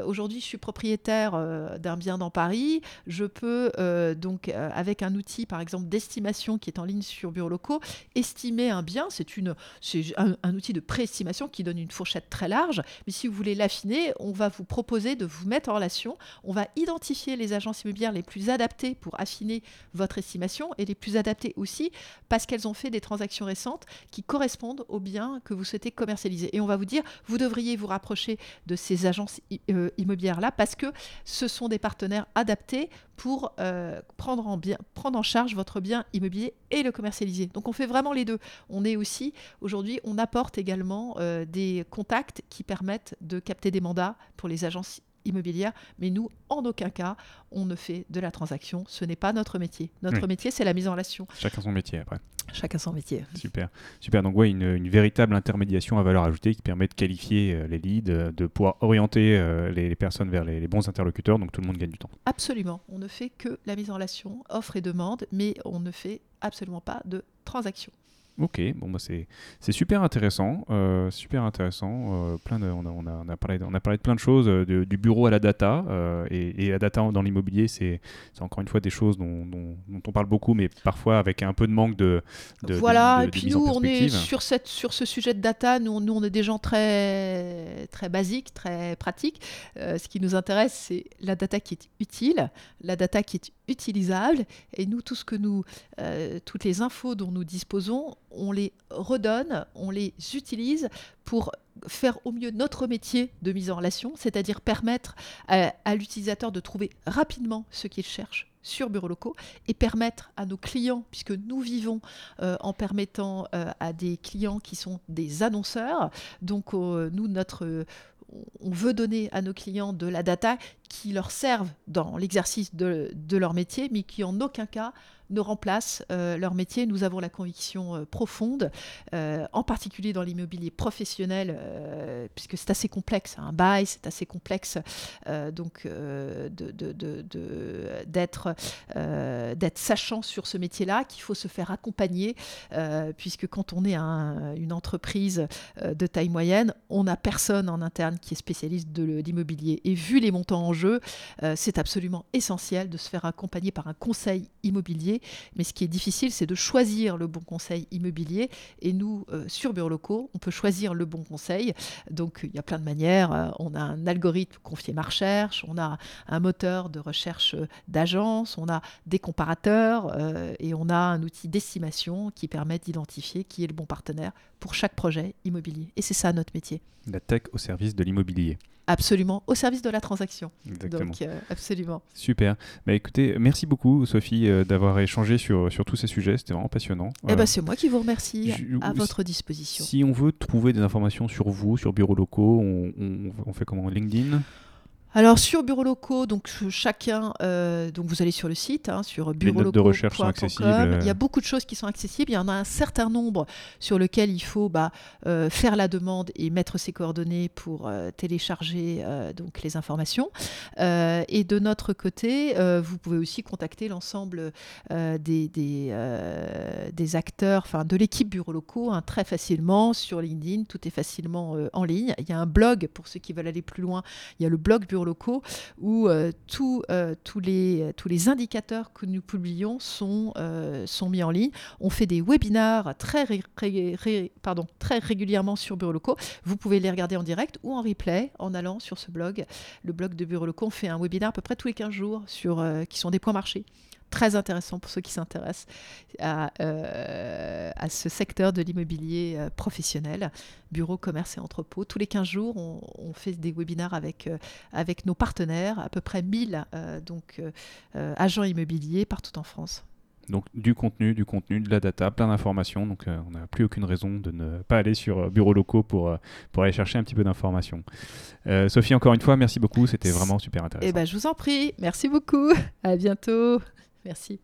aujourd'hui, je suis propriétaire d'un bien dans Paris. Je peux donc avec un outil, par exemple d'estimation qui est en ligne sur bureaux locaux, estimer un bien. C'est une c'est un, un outil de préestimation qui donne une fourchette très large. Mais si vous voulez l'affiner, on va vous proposer de vous mettre en relation. On va identifier les agences immobilières les plus adaptées pour affiner votre estimation et les plus adaptées aussi parce qu'elles ont fait des transactions récentes qui correspondent aux biens que vous souhaitez commercialiser. Et on va vous dire, vous devriez vous rapprocher de ces agences euh, immobilières-là parce que ce sont des partenaires adaptés pour euh, prendre, en charge votre bien immobilier et le commercialiser. Donc on fait vraiment les deux. On est aussi, aujourd'hui, on apporte également euh, des contacts qui permettent de capter des mandats pour les agences immobilières, mais nous, en aucun cas, on ne fait de la transaction. Ce n'est pas notre métier. Notre
Oui.
métier, c'est la mise en relation.
chacun son métier après.
Chacun son métier.
Super, super. Donc ouais, une, une véritable intermédiation à valeur ajoutée qui permet de qualifier euh, les leads, euh, de pouvoir orienter euh, les, les personnes vers les, les bons interlocuteurs, donc tout le monde gagne du temps.
Absolument. On ne fait que la mise en relation, offre et demande, mais on ne fait absolument pas de transaction.
Ok, bon bah c'est super intéressant, euh, super intéressant. euh, plein de, on, a, on, a, on, a parlé de, on a parlé de plein de choses, euh, de- du bureau à la data euh, et, et la data dans l'immobilier, c'est encore une fois des choses dont, dont- dont on parle beaucoup, mais parfois avec un peu de manque de,
voilà, et puis nous, on est sur, cette, sur ce sujet de data, nous, nous on est des gens très, très basiques, très pratiques. Ce qui nous intéresse, c'est la data qui est utile, la data qui est utilisable, et nous, tout ce que nous, toutes les infos dont nous disposons, on les redonne, on les utilise pour faire au mieux notre métier de mise en relation, c'est-à-dire permettre à, à l'utilisateur de trouver rapidement ce qu'il cherche sur bureaux locaux et permettre à nos clients, puisque nous vivons euh, en permettant euh, à des clients qui sont des annonceurs, donc euh, nous, notre, euh, on veut donner à nos clients de la data qui leur serve dans l'exercice de, leur métier, mais qui en aucun cas ne remplace euh, leur métier. Nous avons la conviction euh, profonde, euh, en particulier dans l'immobilier professionnel, puisque c'est assez complexe, un bail, c'est assez complexe, donc d'être sachant sur ce métier-là, qu'il faut se faire accompagner, puisque quand on est un- une entreprise de taille moyenne, on n'a personne en interne qui est spécialiste de l'immobilier. Et vu les montants en euh, c'est absolument essentiel de se faire accompagner par un conseil immobilier. Mais ce qui est difficile, c'est de choisir le bon conseil immobilier. Et nous, euh, sur Bureau on peut choisir le bon conseil. Donc, il y a plein de manières. Euh, on a un algorithme confié ma recherche, on a un moteur de recherche d'agence, on a des comparateurs et on a un outil d'estimation qui permet d'identifier qui est le bon partenaire pour chaque projet immobilier. Et c'est ça notre métier.
La tech au service de l'immobilier.
Absolument, au service de la transaction.
Exactement.
Donc, euh, absolument.
Super. Bah, écoutez, merci beaucoup Sophie euh, d'avoir échangé sur, sur tous ces sujets. C'était vraiment passionnant.
Eh ben, c'est moi qui vous remercie
je-
à votre disposition.
Si on veut trouver des informations sur vous, sur bureaux locaux, on, on- on fait comment? LinkedIn?
Alors sur bureaux locaux, donc ch- chacun, euh, donc vous allez sur le site, hein, sur
notes de recherche sont accessibles.
Il y a beaucoup de choses qui sont accessibles. Il y en a un certain nombre sur lequel il faut bah, euh, faire la demande et mettre ses coordonnées pour euh, télécharger euh, donc les informations. Euh, et de notre côté, euh, vous pouvez aussi contacter l'ensemble euh, des, des, euh, des acteurs, enfin de l'équipe bureaux locaux, hein, très facilement sur LinkedIn. Tout est facilement euh, en ligne. Il y a un blog pour ceux qui veulent aller plus loin. Il y a le blog bureau locaux où tous les, tous les indicateurs que nous publions sont, sont mis en ligne. On fait des webinars très, pardon, très régulièrement sur Bureau Locaux. Vous pouvez les regarder en direct ou en replay en allant sur ce blog. Le blog de Bureau Locaux, on fait un webinar à peu près tous les 15 jours sur, qui sont des points marchés très intéressant pour ceux qui s'intéressent à, euh, à, ce secteur de l'immobilier euh, professionnel, bureau, commerce et entrepôt. Tous les 15 jours, on, fait des webinaires avec, euh, avec nos partenaires, à peu près 1000 donc, agents immobiliers partout en France.
Donc du contenu, du contenu, de la data, plein d'informations. Donc on n'a plus aucune raison de ne pas aller sur bureaux locaux pour, pour aller chercher un petit peu d'informations. Sophie, encore une fois, merci beaucoup. C'était vraiment super intéressant.
Eh ben, je vous en prie. Merci beaucoup. *laughs* À bientôt. Merci.